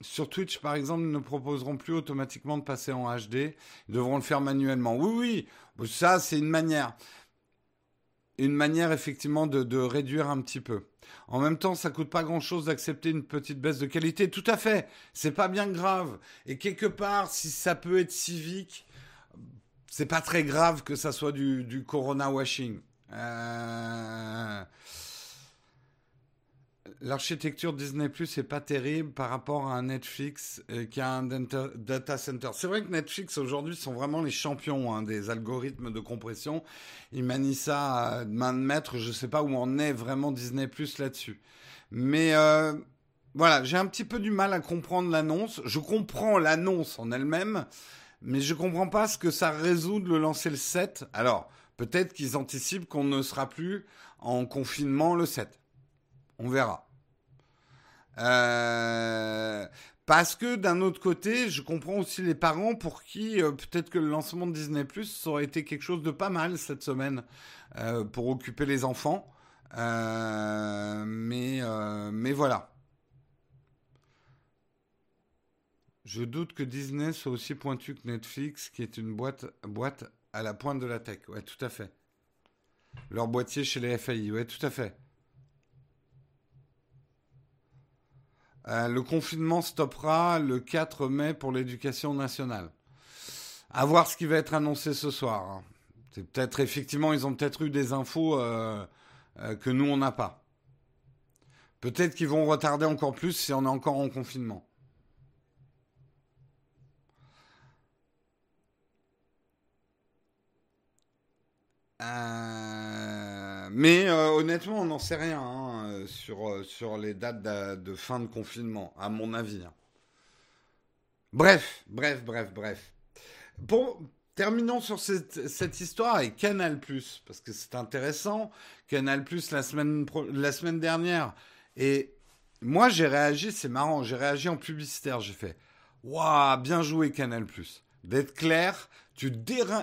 Sur Twitch, par exemple, ils ne proposeront plus automatiquement de passer en HD. Ils devront le faire manuellement. Oui, oui, ça, c'est une manière. Une manière, effectivement, de, réduire un petit peu. En même temps, ça coûte pas grand-chose d'accepter une petite baisse de qualité. Tout à fait. C'est pas bien grave. Et quelque part, si ça peut être civique, c'est pas très grave que ça soit du, du corona washing. Euh... L'architecture Disney Plus est pas terrible par rapport à un Netflix euh, qui a un data center. C'est vrai que Netflix aujourd'hui sont vraiment les champions hein, des algorithmes de compression. Ils manient ça à main de maître. Je sais pas où en est vraiment Disney Plus là-dessus. Mais euh, voilà, j'ai un petit peu du mal à comprendre l'annonce. Je comprends l'annonce en elle-même, mais je comprends pas ce que ça résout de le lancer le 7. Alors, peut-être qu'ils anticipent qu'on ne sera plus en confinement le 7. On verra. Euh, parce que d'un autre côté, je comprends aussi les parents pour qui euh, peut-être que le lancement de Disney Plus aurait été quelque chose de pas mal cette semaine euh, pour occuper les enfants. mais, voilà. Je doute que Disney soit aussi pointu que Netflix, qui est une boîte, boîte à la pointe de la tech. Ouais, tout à fait. Leur boîtier chez les FAI, ouais, tout à fait. Euh, le confinement stoppera le 4 mai pour l'éducation nationale. À voir ce qui va être annoncé ce soir. Hein. C'est peut-être effectivement, ils ont peut-être eu des infos euh, euh, que nous on n'a pas. Peut-être qu'ils vont retarder encore plus si on est encore en confinement. Mais honnêtement, on n'en sait rien hein, sur, sur les dates de, fin de confinement, à mon avis. Hein. Bref, bref, bref, bref. Bon, terminons sur cette, histoire avec Canal+, parce que c'est intéressant. Canal+, la semaine, la semaine dernière. Et moi, j'ai réagi, c'est marrant, j'ai réagi en publicitaire. J'ai fait « Waouh, bien joué Canal+. D'être clair, tu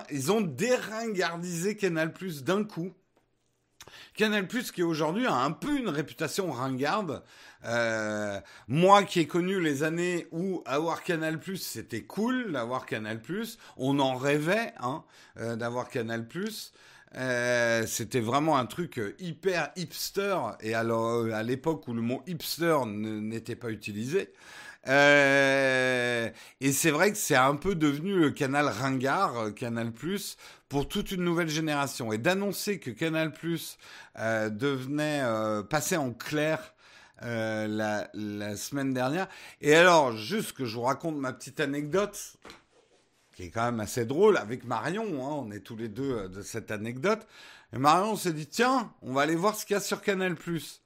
ils ont déringardisé Canal+, d'un coup. Canal+, qui aujourd'hui a un peu une réputation ringarde. Euh, moi qui ai connu les années où avoir Canal+, c'était cool d'avoir Canal+, on en rêvait hein, euh, d'avoir Canal+. Euh, c'était vraiment un truc hyper hipster, et alors à l'époque où le mot hipster n'était pas utilisé. Euh, et c'est vrai que c'est un peu devenu le canal ringard, euh, Canal Plus, pour toute une nouvelle génération. Et d'annoncer que Canal Plus euh, devenait euh, en clair la, semaine dernière. Et alors, juste que je vous raconte ma petite anecdote, qui est quand même assez drôle, avec Marion, hein, on est tous les deux de cette anecdote. Et Marion s'est dit, tiens, on va aller voir ce qu'il y a sur Canal Plus.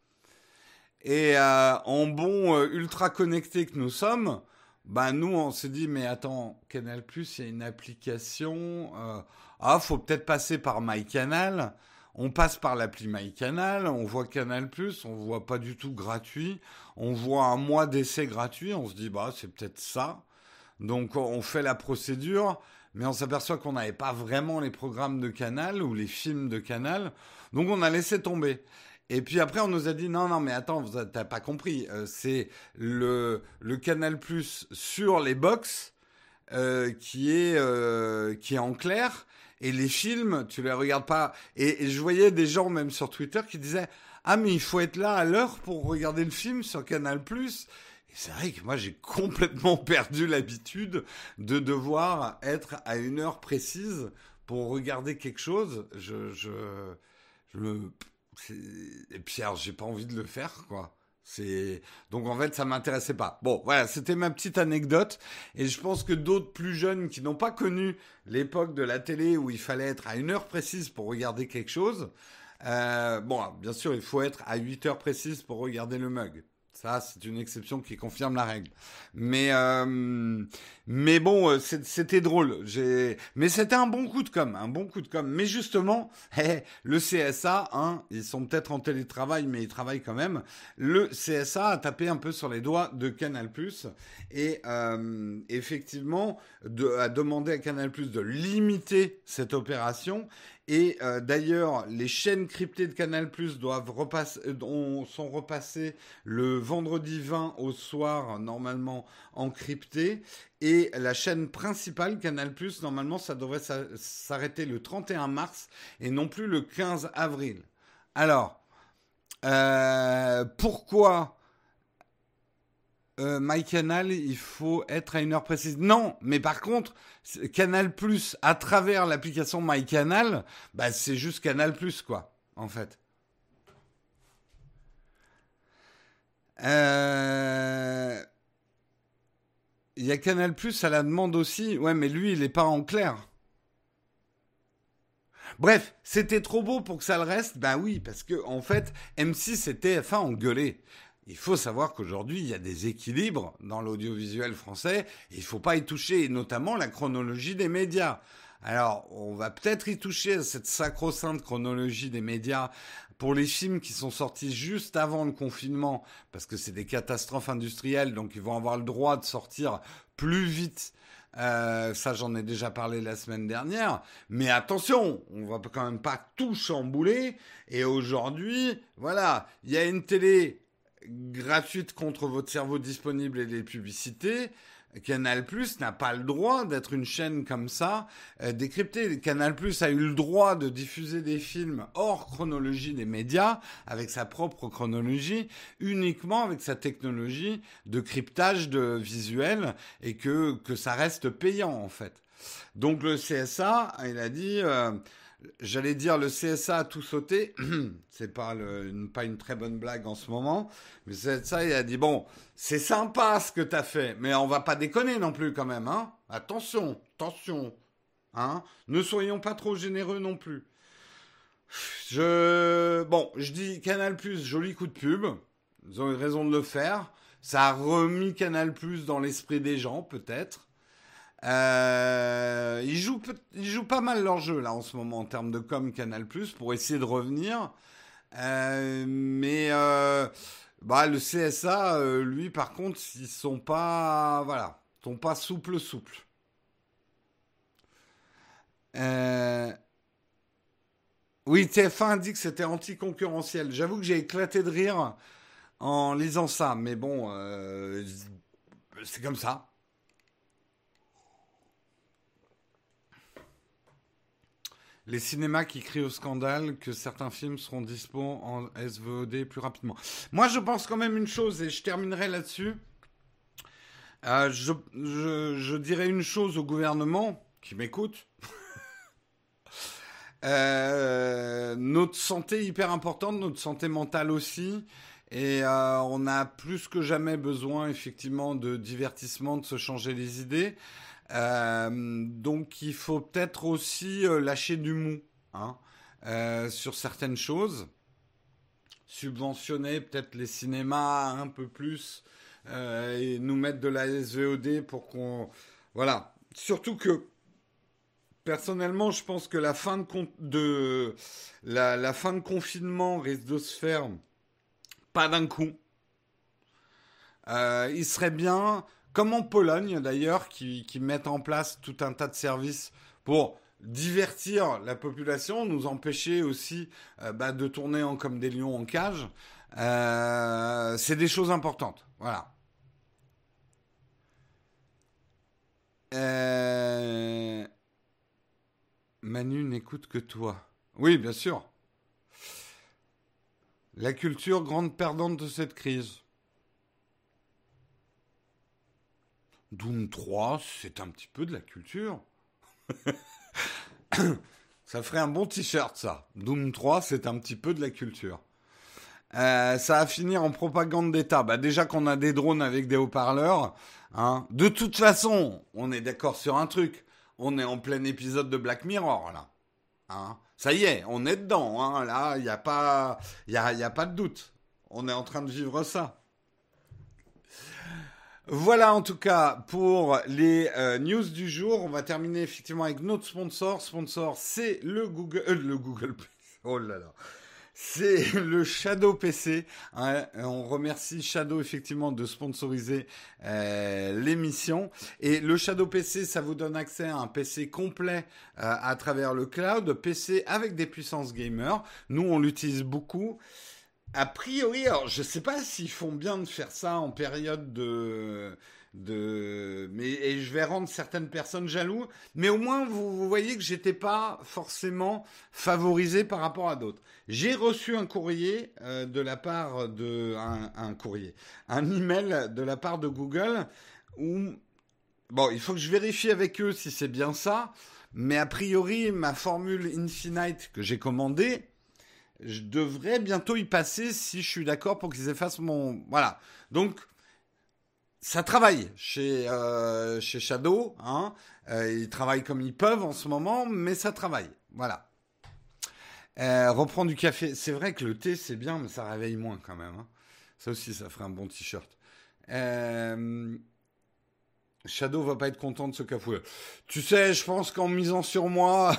Et euh, en bon euh, ultra connecté que nous sommes, ben nous on s'est dit mais attends Canal Plus il y a une application euh, ah faut peut-être passer par MyCanal. On passe par l'appli MyCanal on voit Canal Plus on voit pas du tout gratuit. On voit un mois d'essai gratuit on se dit bah c'est peut-être ça. Donc on fait la procédure mais on s'aperçoit qu'on n'avait pas vraiment les programmes de Canal ou les films de Canal. Donc on a laissé tomber et puis après, on nous a dit non, non, mais attends, t'as pas compris. Euh, c'est le, le Canal Plus sur les box euh, qui, est, euh, qui est en clair. Et les films, tu les regardes pas. Et, je voyais des gens, même sur Twitter, qui disaient Ah, mais il faut être là à l'heure pour regarder le film sur Canal Plus. C'est vrai que moi, j'ai complètement perdu l'habitude de devoir être à une heure précise pour regarder quelque chose. Je, je, je me et puis alors j'ai pas envie de le faire quoi. C'est donc en fait ça m'intéressait pas. Bon voilà, c'était ma petite anecdote et je pense que d'autres plus jeunes qui n'ont pas connu l'époque de la télé où il fallait être à une heure précise pour regarder quelque chose. Euh, bon, bien sûr, il faut être à 8 heures précises pour regarder le mug. Ça, c'est une exception qui confirme la règle. Mais, euh, mais bon, euh, c'était drôle. Mais c'était un bon coup de com, un bon coup de com. Mais justement, eh, le CSA, hein, ils sont peut-être en télétravail, mais ils travaillent quand même. Le CSA a tapé un peu sur les doigts de Canal+, et euh, effectivement, de, a demandé à Canal+, de limiter cette opération et euh, d'ailleurs, les chaînes cryptées de Canal+ doivent repasser, euh, sont repassées le vendredi 20 au soir normalement encryptées et la chaîne principale Canal+, normalement, ça devrait s'arrêter le 31 mars et non plus le 15 avril. Alors, euh, pourquoi euh, MyCanal, il faut être à une heure précise. Non, mais par contre, Canal Plus à travers l'application MyCanal, bah c'est juste Canal Plus quoi, en fait. Euh, il y a Canal Plus à la demande aussi. Ouais, mais lui, il n'est pas en clair. Bref, c'était trop beau pour que ça le reste. Ben oui, parce que en fait, M6 et TF1 ont gueulé. Il faut savoir qu'aujourd'hui, il y a des équilibres dans l'audiovisuel français. il ne faut pas y toucher, notamment la chronologie des médias. Alors, on va peut-être y toucher à cette sacro-sainte chronologie des médias pour les films qui sont sortis juste avant le confinement, parce que c'est des catastrophes industrielles, donc ils vont avoir le droit de sortir plus vite. Euh, ça, j'en ai déjà parlé la semaine dernière. Mais attention, on va quand même pas tout chambouler. Et aujourd'hui, voilà, il y a une télé gratuite contre votre cerveau disponible et les publicités, Canal Plus n'a pas le droit d'être une chaîne comme ça euh, décryptée. Canal Plus a eu le droit de diffuser des films hors chronologie des médias, avec sa propre chronologie, uniquement avec sa technologie de cryptage de visuel et que, que ça reste payant en fait. Donc le CSA, il a dit, euh, j'allais dire le CSA a tout sauté. c'est pas, une, pas une très bonne blague en ce moment. Mais le CSA, il a dit, bon, c'est sympa ce que tu as fait, mais on va pas déconner non plus quand même. Hein attention, attention. Hein ne soyons pas trop généreux non plus. Je, bon, je dis Canal joli coup de pub. Ils ont eu raison de le faire. Ça a remis Canal dans l'esprit des gens, peut-être. Euh, ils, jouent, ils jouent pas mal leur jeu là en ce moment en termes de com Canal Plus pour essayer de revenir. Euh, mais euh, bah, le CSA, lui, par contre, ils sont pas, voilà, sont pas souples, souples. Euh, oui, TF1 dit que c'était anticoncurrentiel. J'avoue que j'ai éclaté de rire en lisant ça, mais bon, c'est comme ça. Les cinémas qui crient au scandale que certains films seront dispo en SVOD plus rapidement. Moi, je pense quand même une chose, et je terminerai là-dessus. Euh, je, je dirais une chose au gouvernement qui m'écoute. Euh, notre santé hyper importante, notre santé mentale aussi. Et euh, on a plus que jamais besoin effectivement de divertissement, de se changer les idées. Euh, donc il faut peut-être aussi lâcher du mou hein, sur certaines choses. Subventionner peut-être les cinémas un peu plus et nous mettre de la SVOD pour qu'on... Voilà. Surtout que Personnellement, je pense que la fin de, la, fin de confinement risque de se faire pas d'un coup. Euh, il serait bien, comme en Pologne d'ailleurs, qui, mettent en place tout un tas de services pour divertir la population, nous empêcher aussi euh, bah, de tourner en, comme des lions en cage. Euh, c'est des choses importantes. Voilà. Euh... Manu n'écoute que toi. Oui, bien sûr. La culture, grande perdante de cette crise. Doom 3, c'est un petit peu de la culture. ça ferait un bon t-shirt, ça. Doom 3, c'est un petit peu de la culture. Euh, ça va finir en propagande d'État. Bah déjà qu'on a des drones avec des haut-parleurs. Hein. De toute façon, on est d'accord sur un truc on est en plein épisode de Black Mirror, là. Hein ça y est, on est dedans. Hein là, il n'y a, y y a pas de doute. On est en train de vivre ça. Voilà en tout cas pour les euh, news du jour. On va terminer effectivement avec notre sponsor. Sponsor, c'est le Google, euh, le Google. Oh là là c'est le Shadow PC. Hein. on remercie Shadow effectivement de sponsoriser euh, l'émission. Et le Shadow PC, ça vous donne accès à un PC complet à travers le cloud, PC avec des puissances gamer. Nous, on l'utilise beaucoup. A priori, alors je sais pas s'ils font bien de faire ça en période de de mais et je vais rendre certaines personnes jaloux mais au moins vous, voyez que j'étais pas forcément favorisé par rapport à d'autres. J'ai reçu un courrier euh, de la part de un, un, courrier un email de la part de Google où bon il faut que je vérifie avec eux si c'est bien ça mais a priori ma formule Infinite que j'ai commandée je devrais bientôt y passer si je suis d'accord pour qu'ils effacent mon voilà donc ça travaille chez, euh, chez Shadow. Hein. Euh, ils travaillent comme ils peuvent en ce moment, mais ça travaille. Voilà. Euh, reprendre du café. C'est vrai que le thé, c'est bien, mais ça réveille moins quand même. Hein. Ça aussi, ça ferait un bon t-shirt. Euh, Shadow va pas être content de ce café. Tu sais, je pense qu'en misant sur moi,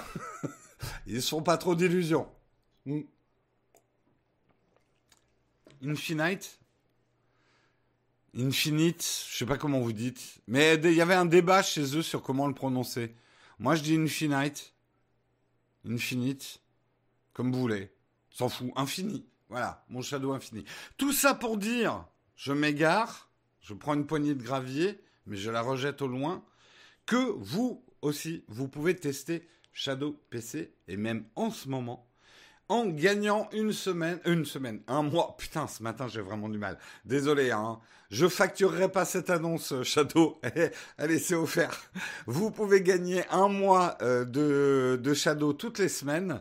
ils ne sont pas trop d'illusions. Hmm. Infinite, Infinite, je sais pas comment vous dites, mais il y avait un débat chez eux sur comment le prononcer. Moi, je dis Infinite. Infinite. Comme vous voulez. S'en fout. Infini. Voilà. Mon shadow infini. Tout ça pour dire, je m'égare, je prends une poignée de gravier, mais je la rejette au loin, que vous aussi, vous pouvez tester Shadow PC, et même en ce moment, en gagnant une semaine, une semaine, un mois. Putain, ce matin, j'ai vraiment du mal. Désolé, hein. Je facturerai pas cette annonce, euh, Shadow. Allez, c'est offert. Vous pouvez gagner un mois euh, de, de Shadow toutes les semaines.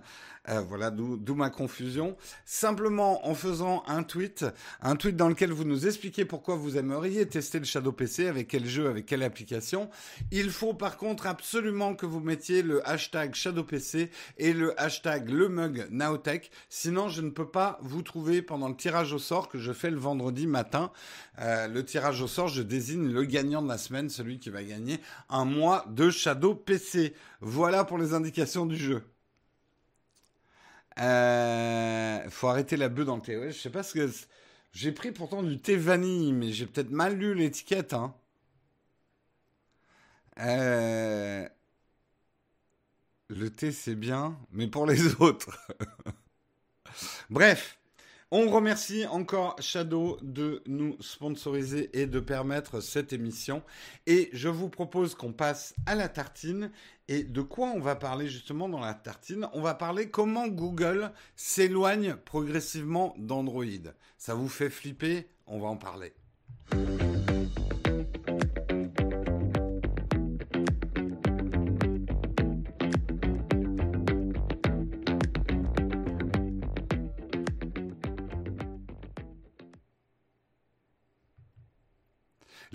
Euh, voilà, d'où ma confusion. Simplement en faisant un tweet, un tweet dans lequel vous nous expliquez pourquoi vous aimeriez tester le Shadow PC, avec quel jeu, avec quelle application. Il faut par contre absolument que vous mettiez le hashtag Shadow PC et le hashtag le mug Nowtech. Sinon, je ne peux pas vous trouver pendant le tirage au sort que je fais le vendredi matin. Euh, le tirage au sort, je désigne le gagnant de la semaine, celui qui va gagner un mois de Shadow PC. Voilà pour les indications du jeu. Euh, faut arrêter la bœuf dans le thé. Ouais, je sais pas ce que. J'ai pris pourtant du thé vanille, mais j'ai peut-être mal lu l'étiquette. Hein. Euh, le thé, c'est bien, mais pour les autres. Bref. On remercie encore Shadow de nous sponsoriser et de permettre cette émission. Et je vous propose qu'on passe à la tartine. Et de quoi on va parler justement dans la tartine? On va parler comment Google s'éloigne progressivement d'Android. Ça vous fait flipper? On va en parler.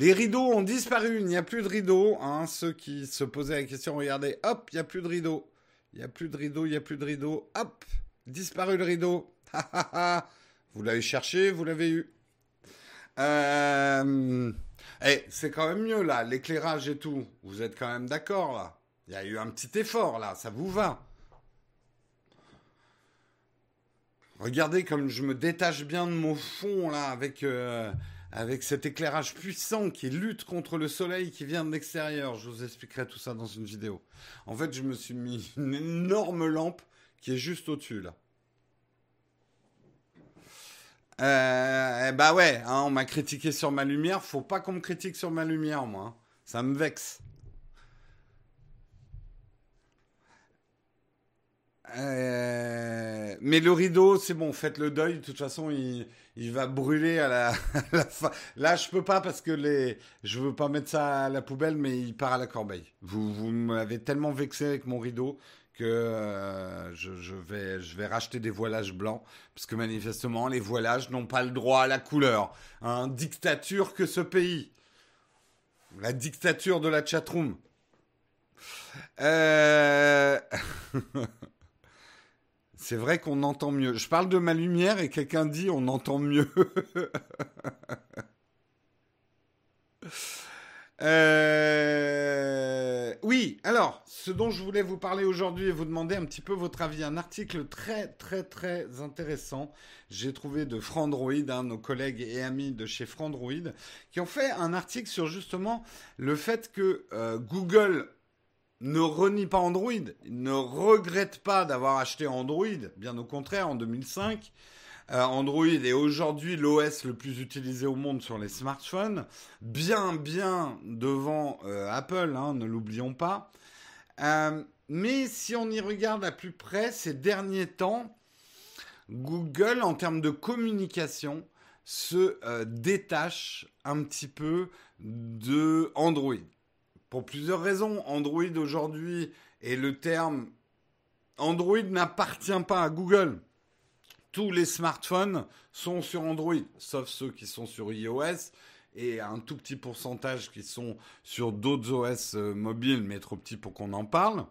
Les rideaux ont disparu, il n'y a plus de rideaux. Hein. Ceux qui se posaient la question, regardez, hop, il n'y a plus de rideaux. Il n'y a plus de rideaux, il n'y a plus de rideaux. Hop, disparu le rideau. vous l'avez cherché, vous l'avez eu. Euh... Eh, c'est quand même mieux là, l'éclairage et tout. Vous êtes quand même d'accord là Il y a eu un petit effort là, ça vous va Regardez comme je me détache bien de mon fond là avec... Euh, avec cet éclairage puissant qui lutte contre le soleil qui vient de l'extérieur. Je vous expliquerai tout ça dans une vidéo. En fait, je me suis mis une énorme lampe qui est juste au-dessus, là. Euh, bah ouais, hein, on m'a critiqué sur ma lumière. Faut pas qu'on me critique sur ma lumière, moi. Hein. Ça me vexe. Euh, mais le rideau, c'est bon, faites le deuil. De toute façon, il, il va brûler à la, fin. Là, je peux pas parce que les, je veux pas mettre ça à la poubelle, mais il part à la corbeille. Vous, vous m'avez tellement vexé avec mon rideau que euh, je, vais, je vais racheter des voilages blancs parce que manifestement, les voilages n'ont pas le droit à la couleur. Dictature que ce pays. La dictature de la chatroom. Euh... C'est vrai qu'on entend mieux. Je parle de ma lumière et quelqu'un dit on entend mieux. Euh, oui, alors, ce dont je voulais vous parler aujourd'hui et vous demander un petit peu votre avis, un article très très très intéressant, j'ai trouvé de Frandroid, nos collègues et amis de chez Frandroid, qui ont fait un article sur justement le fait que euh, Google ne renie pas Android, ne regrette pas d'avoir acheté Android, bien au contraire, en 2005. Euh, Android est aujourd'hui l'OS le plus utilisé au monde sur les smartphones, bien bien devant euh, Apple, hein, ne l'oublions pas. Euh, mais si on y regarde à plus près, ces derniers temps, Google, en termes de communication, se détache un petit peu de Android. Pour plusieurs raisons. Android aujourd'hui est le terme... Android n'appartient pas à Google. Tous les smartphones sont sur Android, sauf ceux qui sont sur iOS et un tout petit pourcentage qui sont sur d'autres OS euh, mobiles, mais trop petits pour qu'on en parle.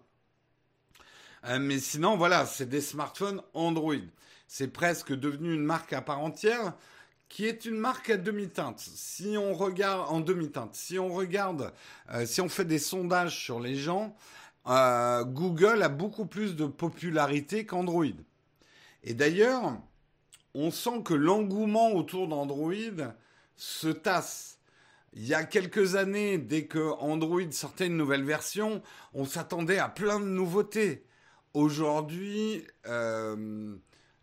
Euh, mais sinon, voilà, c'est des smartphones Android. C'est presque devenu une marque à part entière qui est une marque à demi-teinte. Si on regarde en demi-teinte, si on regarde, euh, si on fait des sondages sur les gens, euh, Google a beaucoup plus de popularité qu'Android. Et d'ailleurs, on sent que l'engouement autour d'Android se tasse. Il y a quelques années, dès que Android sortait une nouvelle version, on s'attendait à plein de nouveautés. Aujourd'hui, euh,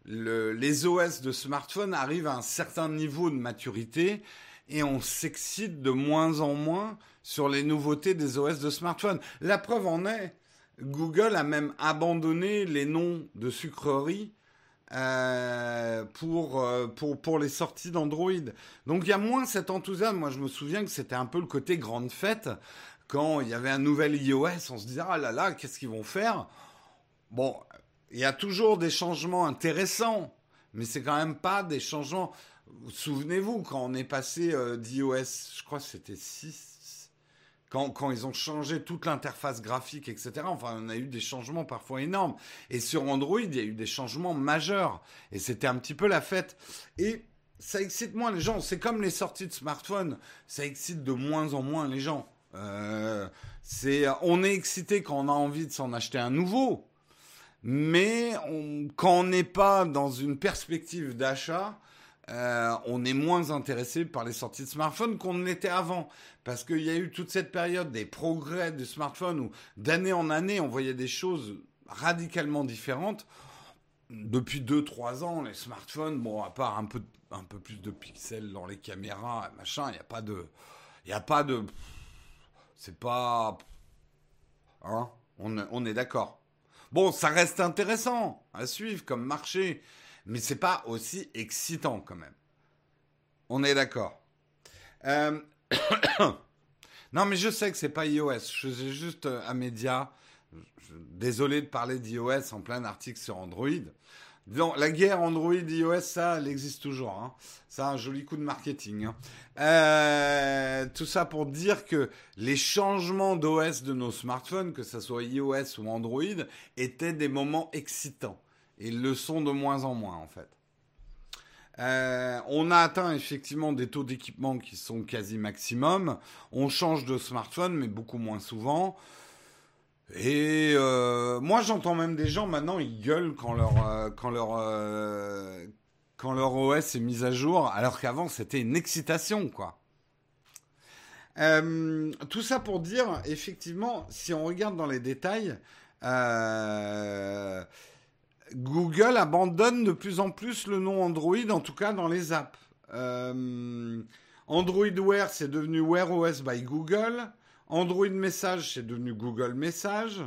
les OS de smartphone arrivent à un certain niveau de maturité et on s'excite de moins en moins sur les nouveautés des OS de smartphone. La preuve en est, Google a même abandonné les noms de sucreries pour, pour, pour les sorties d'Android. Donc il y a moins cet enthousiasme. Moi, je me souviens que c'était un peu le côté grande fête. Quand il y avait un nouvel iOS, on se disait, ah là là, qu'est-ce qu'ils vont faire? Bon, il y a toujours des changements intéressants, mais c'est quand même pas des changements. Souvenez-vous, quand on est passé euh, d'iOS, je crois que c'était 6, quand, quand, ils ont changé toute l'interface graphique, etc., enfin, on a eu des changements parfois énormes. Et sur Android, il y a eu des changements majeurs. Et c'était un petit peu la fête. Et ça excite moins les gens. C'est comme les sorties de smartphones. Ça excite de moins en moins les gens. Euh, c'est, on est excité quand on a envie de s'en acheter un nouveau. Mais quand on n'est pas dans une perspective d'achat, euh, on est moins intéressé par les sorties de smartphones qu'on l'était avant. Parce qu'il y a eu toute cette période des progrès du smartphone où d'année en année, on voyait des choses radicalement différentes. Depuis 2-3 ans, les smartphones, bon, à part un peu, un peu plus de pixels dans les caméras, machin, il n'y a pas de... Il n'y a pas de... C'est pas... Hein on, on est d'accord. Bon, ça reste intéressant à suivre comme marché, mais c'est pas aussi excitant quand même. On est d'accord. Euh, non, mais je sais que c'est pas iOS. Je faisais juste un euh, média. Désolé de parler d'iOS en plein article sur Android. La guerre Android-iOS, ça, elle existe toujours. Hein. Ça, un joli coup de marketing. Hein. Euh, tout ça pour dire que les changements d'OS de nos smartphones, que ce soit iOS ou Android, étaient des moments excitants. Et le sont de moins en moins, en fait. Euh, on a atteint effectivement des taux d'équipement qui sont quasi maximum. On change de smartphone, mais beaucoup moins souvent. Et euh, moi, j'entends même des gens maintenant, ils gueulent quand leur euh, quand leur euh, quand leur OS est mis à jour, alors qu'avant c'était une excitation, quoi. tout ça pour dire, effectivement, si on regarde dans les détails, Google abandonne de plus en plus le nom Android, en tout cas dans les apps. Android Wear, c'est devenu Wear OS by Google. Android Message, c'est devenu Google Message.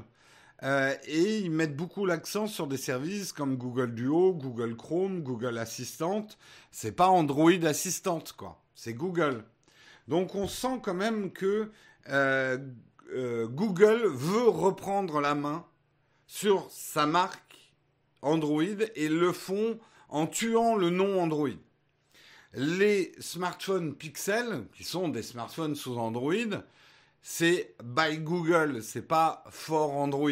Euh, et ils mettent beaucoup l'accent sur des services comme Google Duo, Google Chrome, Google Assistant. C'est pas Android Assistant, quoi. C'est Google. Donc on sent quand même que euh, euh, Google veut reprendre la main sur sa marque Android et le font en tuant le nom Android. Les smartphones Pixel, qui sont des smartphones sous Android, c'est by Google, c'est pas for Android.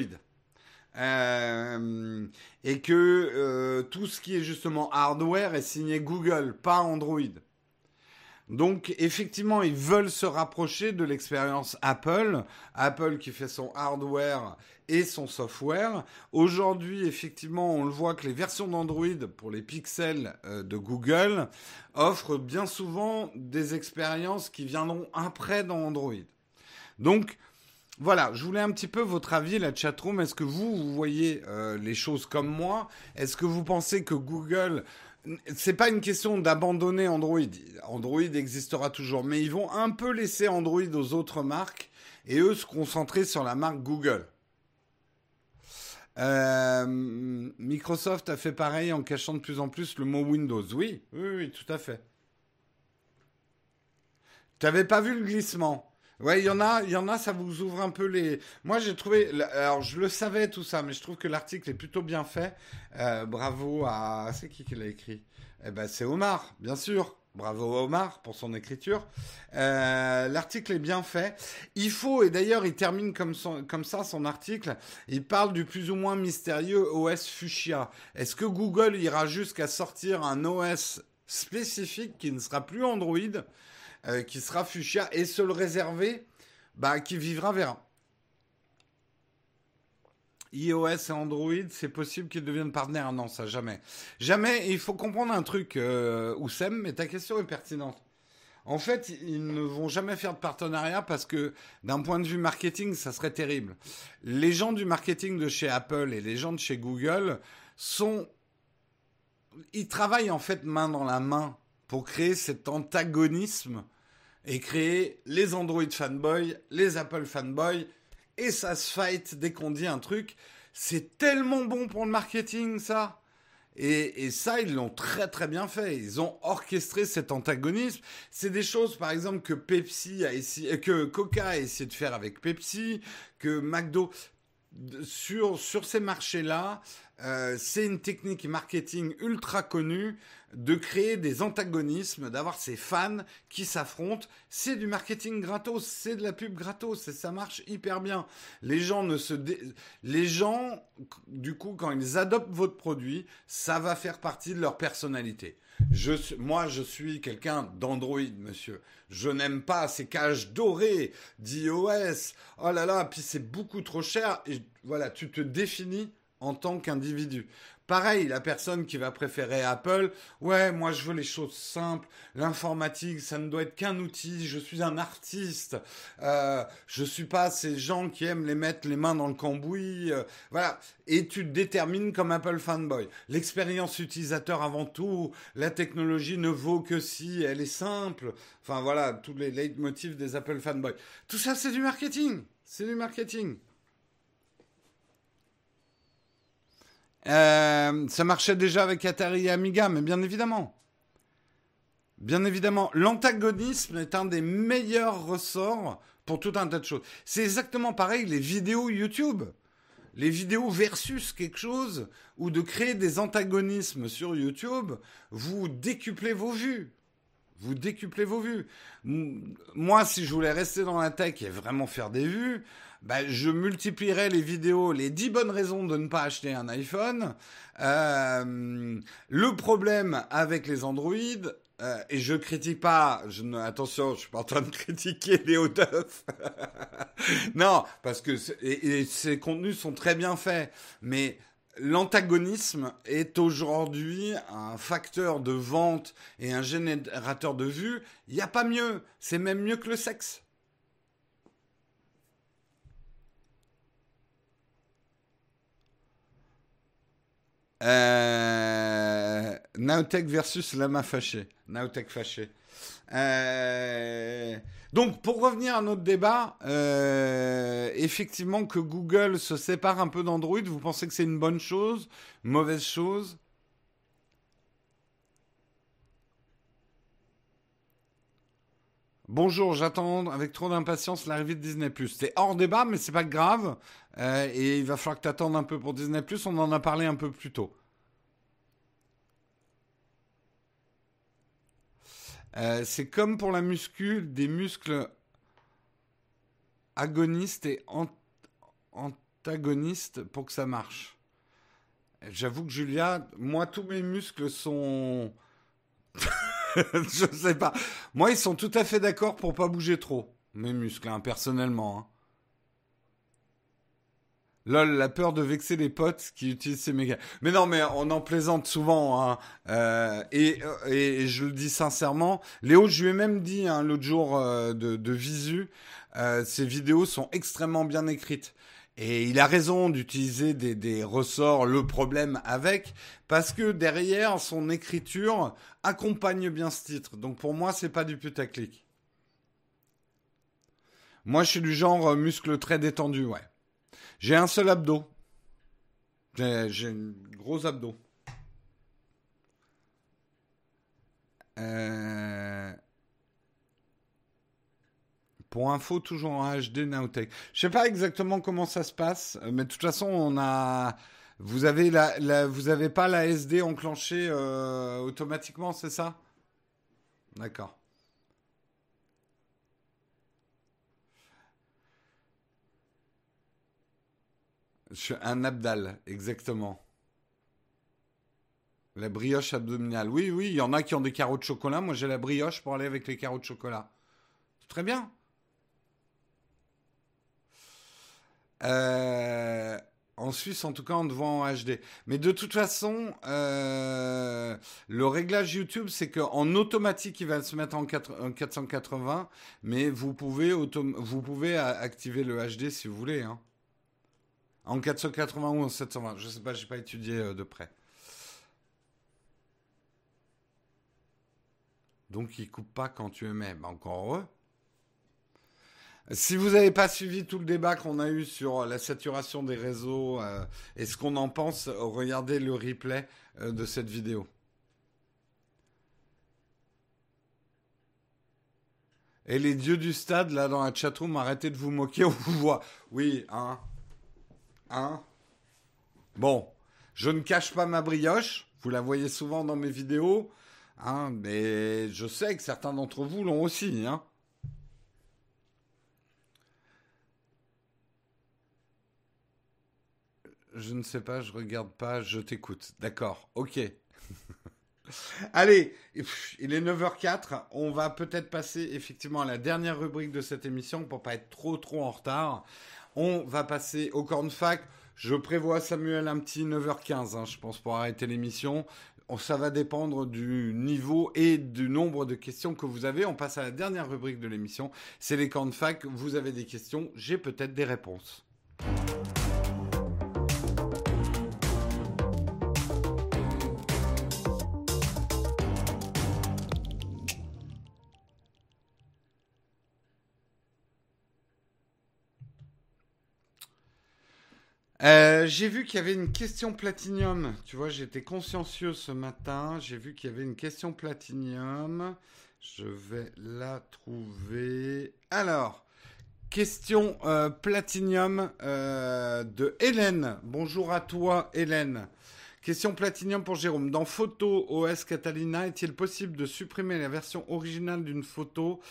Euh, et que euh, tout ce qui est justement hardware est signé Google, pas Android. Donc effectivement, ils veulent se rapprocher de l'expérience Apple, Apple qui fait son hardware et son software. Aujourd'hui, effectivement, on le voit que les versions d'Android pour les pixels euh, de Google offrent bien souvent des expériences qui viendront après dans Android. Donc, voilà, je voulais un petit peu votre avis, la chatroom. Est-ce que vous, vous voyez euh, les choses comme moi? Est-ce que vous pensez que Google c'est pas une question d'abandonner Android. Android existera toujours, mais ils vont un peu laisser Android aux autres marques et eux se concentrer sur la marque Google. Euh, Microsoft a fait pareil en cachant de plus en plus le mot Windows. Oui, oui, oui, tout à fait. Tu n'avais pas vu le glissement? Ouais, il y en a, il a, ça vous ouvre un peu les. Moi, j'ai trouvé, alors je le savais tout ça, mais je trouve que l'article est plutôt bien fait. Euh, bravo à, c'est qui qui l'a écrit? Eh ben, c'est Omar, bien sûr. Bravo à Omar pour son écriture. Euh, l'article est bien fait. Il faut, et d'ailleurs il termine comme, comme ça son article, il parle du plus ou moins mystérieux OS Fuchsia. Est-ce que Google ira jusqu'à sortir un OS spécifique qui ne sera plus Android? Euh, qui sera fuchsia et se le réserver, bah, qui vivra verra. iOS et Android, c'est possible qu'ils deviennent partenaires? Non, ça jamais. Jamais. il faut comprendre un truc, euh, Oussem, mais ta question est pertinente. En fait, ils ne vont jamais faire de partenariat parce que d'un point de vue marketing, ça serait terrible. Les gens du marketing de chez Apple et les gens de chez Google sont... Ils travaillent en fait main dans la main pour créer cet antagonisme et créer les Android fanboys, les Apple fanboys, et ça se fight dès qu'on dit un truc. C'est tellement bon pour le marketing, ça. Et, ça, ils l'ont très très bien fait. Ils ont orchestré cet antagonisme. C'est des choses, par exemple, que Pepsi a essayé, que Coca a essayé de faire avec Pepsi, que McDo sur sur ces marchés-là, euh, c'est une technique marketing ultra connue de créer des antagonismes, d'avoir ces fans qui s'affrontent. C'est du marketing gratos, c'est de la pub gratos, et ça marche hyper bien. Les gens ne se, les gens, du coup, quand ils adoptent votre produit, ça va faire partie de leur personnalité. Moi, je suis quelqu'un d'Android, monsieur. Je n'aime pas ces cages dorées d'iOS. Oh là là, puis c'est beaucoup trop cher. Et voilà, tu te définis en tant qu'individu. Pareil, la personne qui va préférer Apple, ouais, moi je veux les choses simples, l'informatique, ça ne doit être qu'un outil, je suis un artiste, euh, je suis pas ces gens qui aiment les mettre les mains dans le cambouis, euh, voilà. Et tu te détermines comme Apple fanboy. L'expérience utilisateur avant tout, la technologie ne vaut que si elle est simple. Enfin voilà, tous les leitmotifs des Apple fanboys. Tout ça, c'est du marketing. C'est du marketing. Euh, ça marchait déjà avec Atari et Amiga, mais bien évidemment. Bien évidemment, l'antagonisme est un des meilleurs ressorts pour tout un tas de choses. C'est exactement pareil les vidéos YouTube. Les vidéos versus quelque chose, ou de créer des antagonismes sur YouTube, vous décuplez vos vues. Vous décuplez vos vues. Moi, si je voulais rester dans la tech et vraiment faire des vues, bah, je multiplierai les vidéos, les 10 bonnes raisons de ne pas acheter un iPhone. Euh, le problème avec les Android, euh, et je critique pas, je ne, attention, je suis pas en train de critiquer Léo Duff. non, parce que ces contenus sont très bien faits, mais l'antagonisme est aujourd'hui un facteur de vente et un générateur de vues. Il n'y a pas mieux, c'est même mieux que le sexe. Euh, versus Lama fâché. Naotech fâché. Euh, donc, pour revenir à notre débat, euh, effectivement que Google se sépare un peu d'Android, vous pensez que c'est une bonne chose, mauvaise chose? Bonjour, j'attends avec trop d'impatience l'arrivée de Disney+. C'est hors débat, mais c'est pas grave. Euh, et il va falloir que tu attendes un peu pour Disney+. On en a parlé un peu plus tôt. Euh, c'est comme pour la muscu, des muscles agonistes et antagonistes pour que ça marche. J'avoue que Julia, moi tous mes muscles sont je sais pas. Moi, ils sont tout à fait d'accord pour pas bouger trop. Mes muscles, hein, personnellement. Hein. Lol, la peur de vexer les potes qui utilisent ces méga. Mais non, mais on en plaisante souvent. Hein. Euh, et, et, je le dis sincèrement. Léo, je lui ai même dit l'autre jour euh, de, de, visu, euh, ces vidéos sont extrêmement bien écrites. Et il a raison d'utiliser des, ressorts, le problème avec, parce que derrière, son écriture accompagne bien ce titre. Donc pour moi, c'est pas du putaclic. Moi, je suis du genre euh, muscle très détendu, ouais. J'ai un seul abdo. J'ai un gros abdo. Euh... Pour info, toujours en HD Nowtech. Je sais pas exactement comment ça se passe, mais de toute façon, on a. Vous avez la, vous avez pas la SD enclenchée euh, automatiquement, c'est ça? D'accord. Un abdal, exactement. La brioche abdominale. Oui, oui, il y en a qui ont des carreaux de chocolat. Moi, j'ai la brioche pour aller avec les carreaux de chocolat. Très bien. Euh, en Suisse, en tout cas, on te voit en HD. Mais de toute façon, euh, le réglage YouTube, c'est qu'en automatique, il va se mettre en, 480, mais vous pouvez, vous pouvez activer le HD si vous voulez. Hein. En 480 ou en 720, je sais pas, j'ai pas étudié euh, de près. Donc il coupe pas quand tu émets. Encore heureux. Si vous n'avez pas suivi tout le débat qu'on a eu sur la saturation des réseaux euh, et ce qu'on en pense, regardez le replay euh, de cette vidéo. Et les dieux du stade, là, dans la chatroom, arrêtez de vous moquer, on vous voit. Oui, hein Hein Bon, je ne cache pas ma brioche, vous la voyez souvent dans mes vidéos, hein, mais je sais que certains d'entre vous l'ont aussi, hein Je ne sais pas, je regarde pas, je t'écoute. D'accord, ok. Allez, il est 9h04. On va peut-être passer effectivement à la dernière rubrique de cette émission pour pas être trop trop en retard. On va passer au cornfac. Je prévois Samuel un petit 9h15, hein, je pense, pour arrêter l'émission. Ça va dépendre du niveau et du nombre de questions que vous avez. On passe à la dernière rubrique de l'émission. C'est les cornfac. Vous avez des questions, j'ai peut-être des réponses. Euh, j'ai vu qu'il y avait une question platinium. Tu vois, j'étais consciencieux ce matin. J'ai vu qu'il y avait une question platinium. Je vais la trouver. Alors, question euh, platinium euh, de Hélène. Bonjour à toi, Hélène. Question platinium pour Jérôme. Dans Photo OS Catalina, est-il possible de supprimer la version originale d'une photo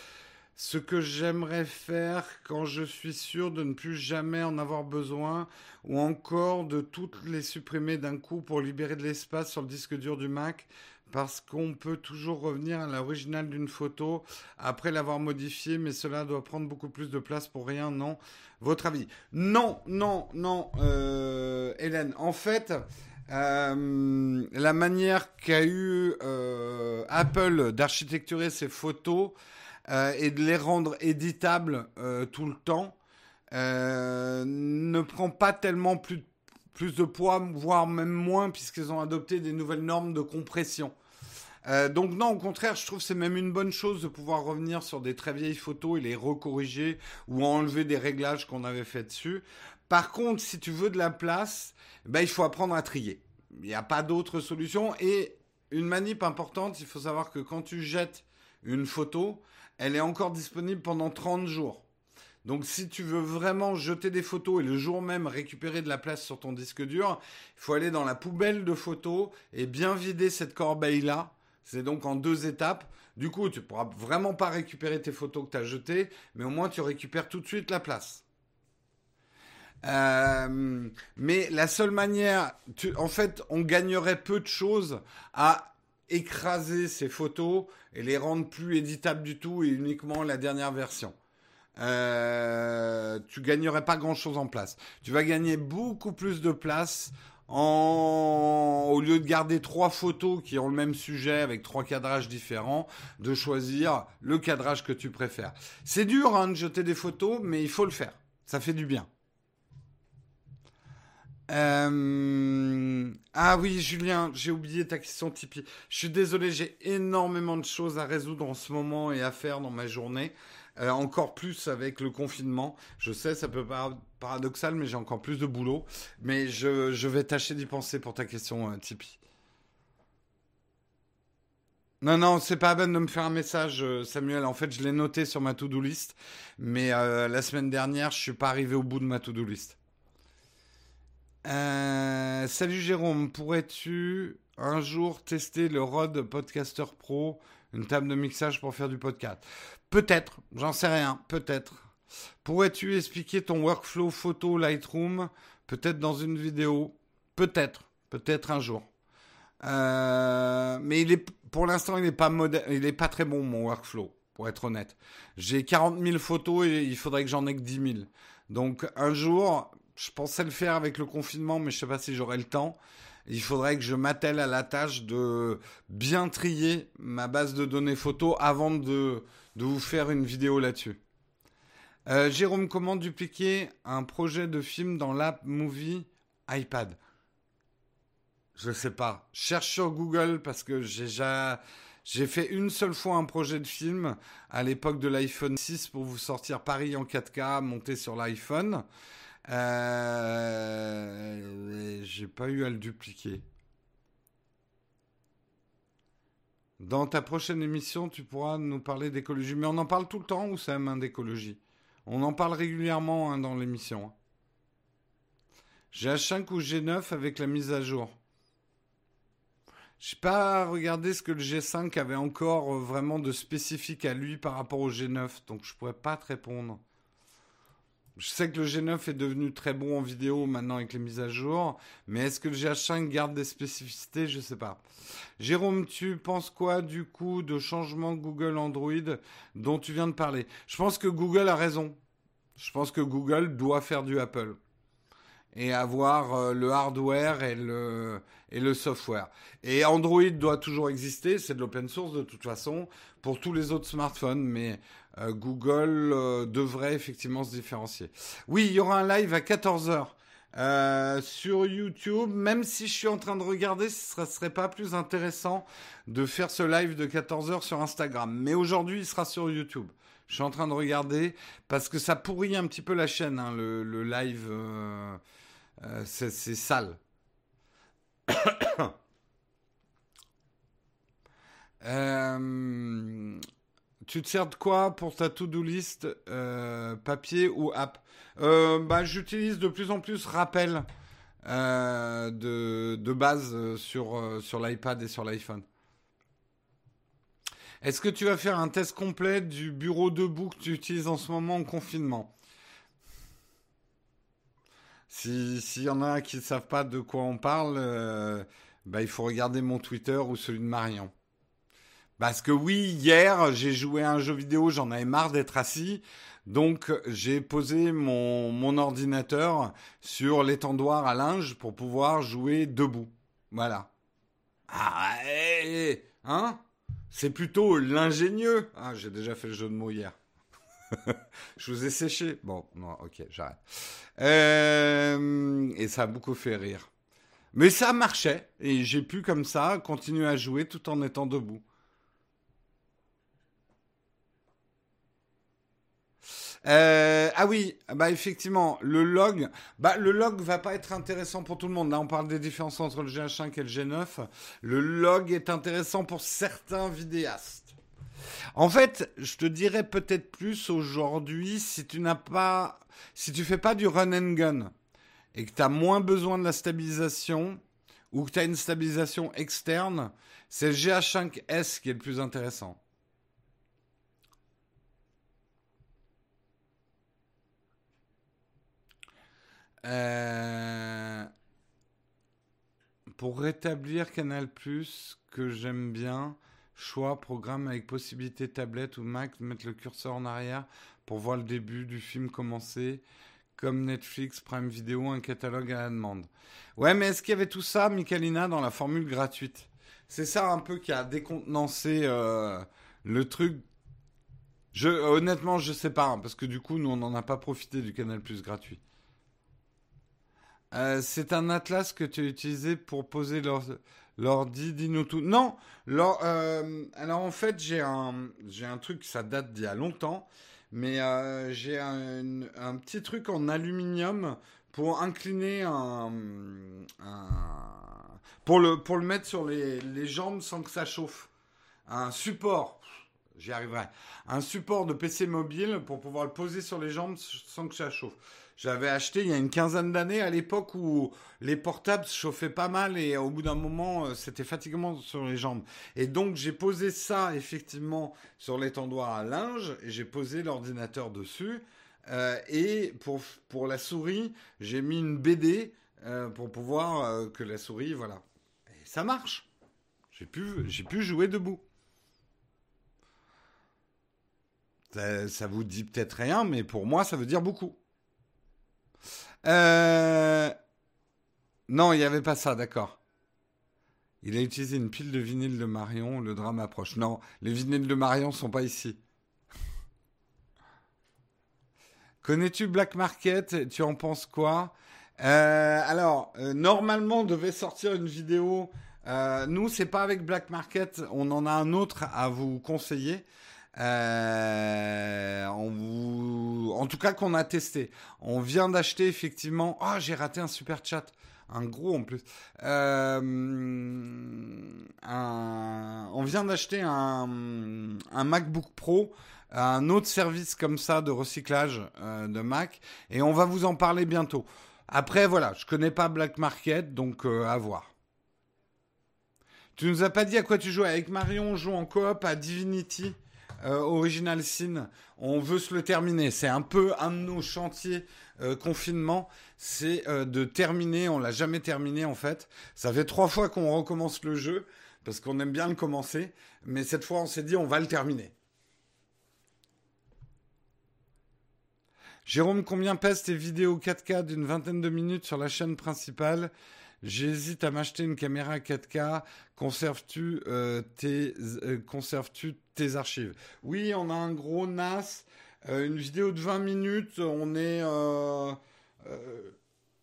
ce que j'aimerais faire quand je suis sûr de ne plus jamais en avoir besoin ou encore de toutes les supprimer d'un coup pour libérer de l'espace sur le disque dur du Mac parce qu'on peut toujours revenir à l'original d'une photo après l'avoir modifiée, mais cela doit prendre beaucoup plus de place pour rien, non? Votre avis? Non, non, non, euh, Hélène. En fait, euh, la manière qu'a eu euh, Apple d'architecturer ses photos, euh, et de les rendre éditables euh, tout le temps euh, ne prend pas tellement plus, de poids, voire même moins, puisqu'ils ont adopté des nouvelles normes de compression. donc non, au contraire, je trouve c'est même une bonne chose de pouvoir revenir sur des très vieilles photos et les recorriger ou enlever des réglages qu'on avait fait dessus. Par contre, si tu veux de la place, ben, il faut apprendre à trier. Il n'y a pas d'autre solution. Et une manip importante, il faut savoir que quand tu jettes une photo, elle est encore disponible pendant 30 jours. Donc si tu veux vraiment jeter des photos et le jour même récupérer de la place sur ton disque dur, il faut aller dans la poubelle de photos et bien vider cette corbeille-là. C'est donc en deux étapes. Du coup, tu pourras vraiment pas récupérer tes photos que tu as jetées, mais au moins tu récupères tout de suite la place. Euh, mais la seule manière, en fait, on gagnerait peu de choses à écraser ces photos et les rendre plus éditables du tout et uniquement la dernière version. Euh, tu gagnerais pas grand chose en place. Tu vas gagner beaucoup plus de place en, au lieu de garder trois photos qui ont le même sujet avec trois cadrages différents, de choisir le cadrage que tu préfères. C'est dur hein, de jeter des photos, mais il faut le faire. Ça fait du bien. Euh, ah oui, Julien, j'ai oublié ta question Tipeee. Je suis désolé, j'ai énormément de choses à résoudre en ce moment et à faire dans ma journée. Euh, encore plus avec le confinement. Je sais, ça peut paraître paradoxal, mais j'ai encore plus de boulot. Mais je, vais tâcher d'y penser pour ta question euh, Tipeee. Non, non, c'est pas à peine de me faire un message, Samuel. En fait, je l'ai noté sur ma to-do list. Mais la semaine dernière, je suis pas arrivé au bout de ma to-do list. Euh, salut Jérôme, pourrais-tu un jour tester le Rode Podcaster Pro, une table de mixage pour faire du podcast? Peut-être, j'en sais rien, peut-être. Pourrais-tu expliquer ton workflow photo Lightroom, peut-être dans une vidéo? Peut-être, peut-être un jour. Euh, mais pour l'instant, il n'est pas, pas très bon mon workflow, pour être honnête. J'ai 40 000 photos et il faudrait que j'en ai que 10 000. Donc un jour, je pensais le faire avec le confinement, mais je ne sais pas si j'aurai le temps. Il faudrait que je m'attelle à la tâche de bien trier ma base de données photo avant de, vous faire une vidéo là-dessus. Euh, Jérôme, comment dupliquer un projet de film dans l'app Movie iPad? Je ne sais pas. Cherche sur Google parce que j'ai déjà J'ai fait une seule fois un projet de film à l'époque de l'iPhone 6 pour vous sortir Paris en 4K monté sur l'iPhone. Euh, j'ai pas eu à le dupliquer. Dans ta prochaine émission, tu pourras nous parler d'écologie. Mais on en parle tout le temps ou c'est même d'écologie? On en parle régulièrement hein, dans l'émission. J'ai H5 ou G9 avec la mise à jour. Je n'ai pas regardé ce que le G5 avait encore euh, vraiment de spécifique à lui par rapport au G9, donc je pourrais pas te répondre. Je sais que le G9 est devenu très bon en vidéo maintenant avec les mises à jour, mais est-ce que le GH5 garde des spécificités? Je ne sais pas. Jérôme, tu penses quoi du coup de changement Google Android dont tu viens de parler? Je pense que Google a raison. Je pense que Google doit faire du Apple et avoir euh, le hardware et le, et le software. Et Android doit toujours exister, c'est de l'open source de toute façon, pour tous les autres smartphones, mais Google euh, devrait effectivement se différencier. Oui, il y aura un live à 14h. sur YouTube, même si je suis en train de regarder, ce ne serait pas plus intéressant de faire ce live de 14h sur Instagram. Mais aujourd'hui, il sera sur YouTube. Je suis en train de regarder parce que ça pourrit un petit peu la chaîne, hein, le, live. Euh, c'est sale. Euh, tu te sers de quoi pour ta to-do list euh, Papier ou app bah, J'utilise de plus en plus Rappel de, de, base sur, sur l'iPad et sur l'iPhone. Est-ce que tu vas faire un test complet du bureau debout que tu utilises en ce moment en confinement? S'il y en a qui ne savent pas de quoi on parle, euh, bah, il faut regarder mon Twitter ou celui de Marion. Parce que oui, hier, j'ai joué à un jeu vidéo, j'en avais marre d'être assis. Donc, j'ai posé mon, mon ordinateur sur l'étendoir à linge pour pouvoir jouer debout. Voilà. Ah, hein? C'est plutôt l'ingénieux. Ah, j'ai déjà fait le jeu de mots hier. je vous ai séché. Bon, non, ok, j'arrête. Euh, et ça a beaucoup fait rire. Mais ça marchait. Et j'ai pu, comme ça, continuer à jouer tout en étant debout. Euh, ah oui, bah effectivement, le log, bah le log va pas être intéressant pour tout le monde. Là, on parle des différences entre le G5 et le G9. Le log est intéressant pour certains vidéastes. En fait, je te dirais peut-être plus aujourd'hui si tu n'as pas, si tu fais pas du run and gun et que tu as moins besoin de la stabilisation ou que tu as une stabilisation externe, c'est le GH5S qui est le plus intéressant. Euh, pour rétablir Canal Plus, que j'aime bien, Choix, programme avec possibilité tablette ou Mac mettre le curseur en arrière pour voir le début du film commencer. Comme Netflix, Prime Video, un catalogue à la demande. Ouais, mais est-ce qu'il y avait tout ça, Michalina, dans la formule gratuite? C'est ça un peu qui a décontenancé euh, le truc. Honnêtement, je sais pas, hein, parce que du coup, nous, on n'en a pas profité du Canal Plus gratuit. Euh, c'est un atlas que tu as utilisé pour poser L'ordi, dis-nous tout. Non, euh, alors en fait, j'ai un, un truc, ça date d'il y a longtemps, mais euh, j'ai un, petit truc en aluminium pour incliner un, pour le pour le mettre sur les, les jambes sans que ça chauffe. Un support, j'y arriverai. Un support de PC mobile pour pouvoir le poser sur les jambes sans que ça chauffe. J'avais acheté il y a une quinzaine d'années à l'époque où les portables se chauffaient pas mal et au bout d'un moment, euh, c'était fatigant sur les jambes. Et donc, j'ai posé ça effectivement sur l'étendoir à linge et j'ai posé l'ordinateur dessus. Euh, et pour, pour la souris, j'ai mis une BD euh, pour pouvoir que la souris, voilà. Et ça marche. J'ai pu, j'ai pu jouer debout. Ça, vous dit peut-être rien, mais pour moi, ça veut dire beaucoup. Euh... Non, il n'y avait pas ça, d'accord. Il a utilisé une pile de vinyle de Marion, le drame approche. Non, les vinyles de Marion sont pas ici. Connais-tu Black Market? Tu en penses quoi? Euh, Alors, euh, normalement, on devait sortir une vidéo Euh, nous, c'est pas avec Black Market. On en a un autre à vous conseiller. Euh, En tout cas, qu'on a testé. On vient d'acheter effectivement. Ah, j'ai raté un super chat. Un gros en plus. Euh, On vient d'acheter un... un MacBook Pro un autre service comme ça de recyclage euh, de Mac et on va vous en parler bientôt. Après voilà, je connais pas Black Market donc à voir. Tu nous as pas dit à quoi tu joues avec Marion, on joue en coop à Divinity euh, Original Sin. On veut se le terminer. C'est un peu un de nos chantiers euh, confinement. C'est euh, de terminer. On l'a jamais terminé en fait. Ça fait trois fois qu'on recommence le jeu parce qu'on aime bien le commencer. Mais cette fois, on s'est dit on va le terminer. Jérôme, combien pèsent tes vidéos 4K d'une vingtaine de minutes sur la chaîne principale? J'hésite à m'acheter une caméra 4K. Conserves-tu euh, tes, euh, conserves-tu tes archives? Oui, on a un gros NAS. Euh, une vidéo de 20 minutes. On est.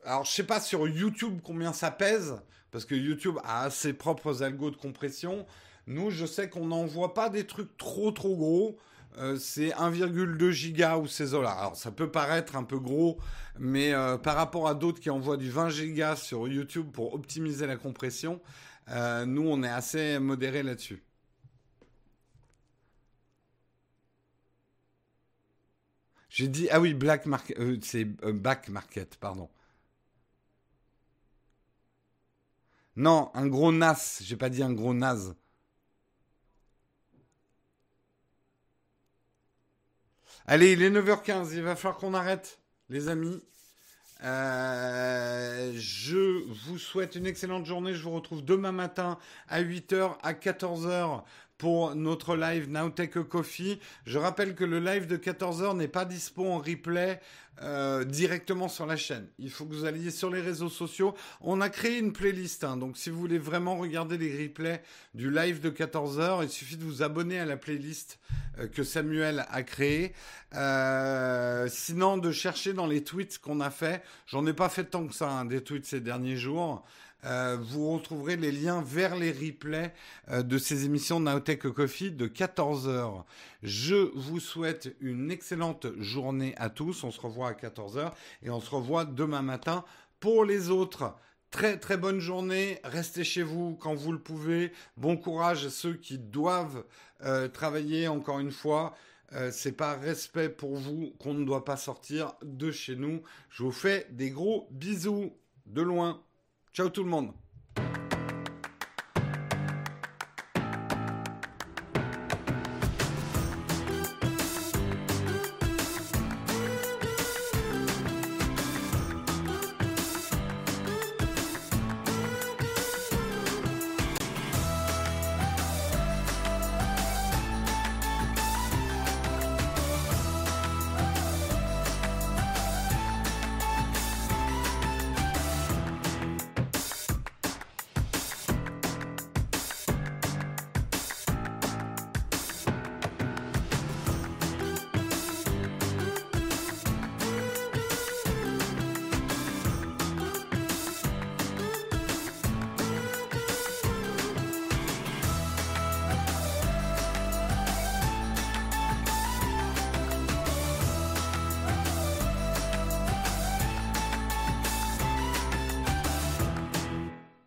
alors, je sais pas sur YouTube combien ça pèse, parce que YouTube a ses propres algos de compression. Nous, je sais qu'on n'envoie pas des trucs trop trop gros. Euh, c'est 1,2 giga ou ces eaux-là. Alors ça peut paraître un peu gros, mais euh, par rapport à d'autres qui envoient du 20 gigas sur YouTube pour optimiser la compression, euh, nous on est assez modéré là-dessus. J'ai dit ah oui Black Market, c'est Back Market, pardon. Non, un gros NAS. J'ai pas dit un gros NAS. Allez, il est 9h15, il va falloir qu'on arrête, les amis. Euh, je vous souhaite une excellente journée. Je vous retrouve demain matin à 8h, à 14h pour notre live Nowtech Coffee. Je rappelle que le live de 14h n'est pas dispo en replay euh, directement sur la chaîne. Il faut que vous alliez sur les réseaux sociaux. On a créé une playlist, hein, donc si vous voulez vraiment regarder les replays du live de 14h, il suffit de vous abonner à la playlist euh, que Samuel a créée. Euh, sinon, de chercher dans les tweets qu'on a fait. J'en ai pas fait tant que ça, hein, des tweets ces derniers jours. Euh, vous retrouverez les liens vers les replays euh, de ces émissions Naotech Coffee de 14h. Je vous souhaite une excellente journée à tous. On se revoit à 14h et on se revoit demain matin pour les autres. Très très bonne journée, restez chez vous quand vous le pouvez. Bon courage à ceux qui doivent euh, travailler encore une fois. c'est par respect pour vous qu'on ne doit pas sortir de chez nous. Je vous fais des gros bisous de loin. Ciao tout le monde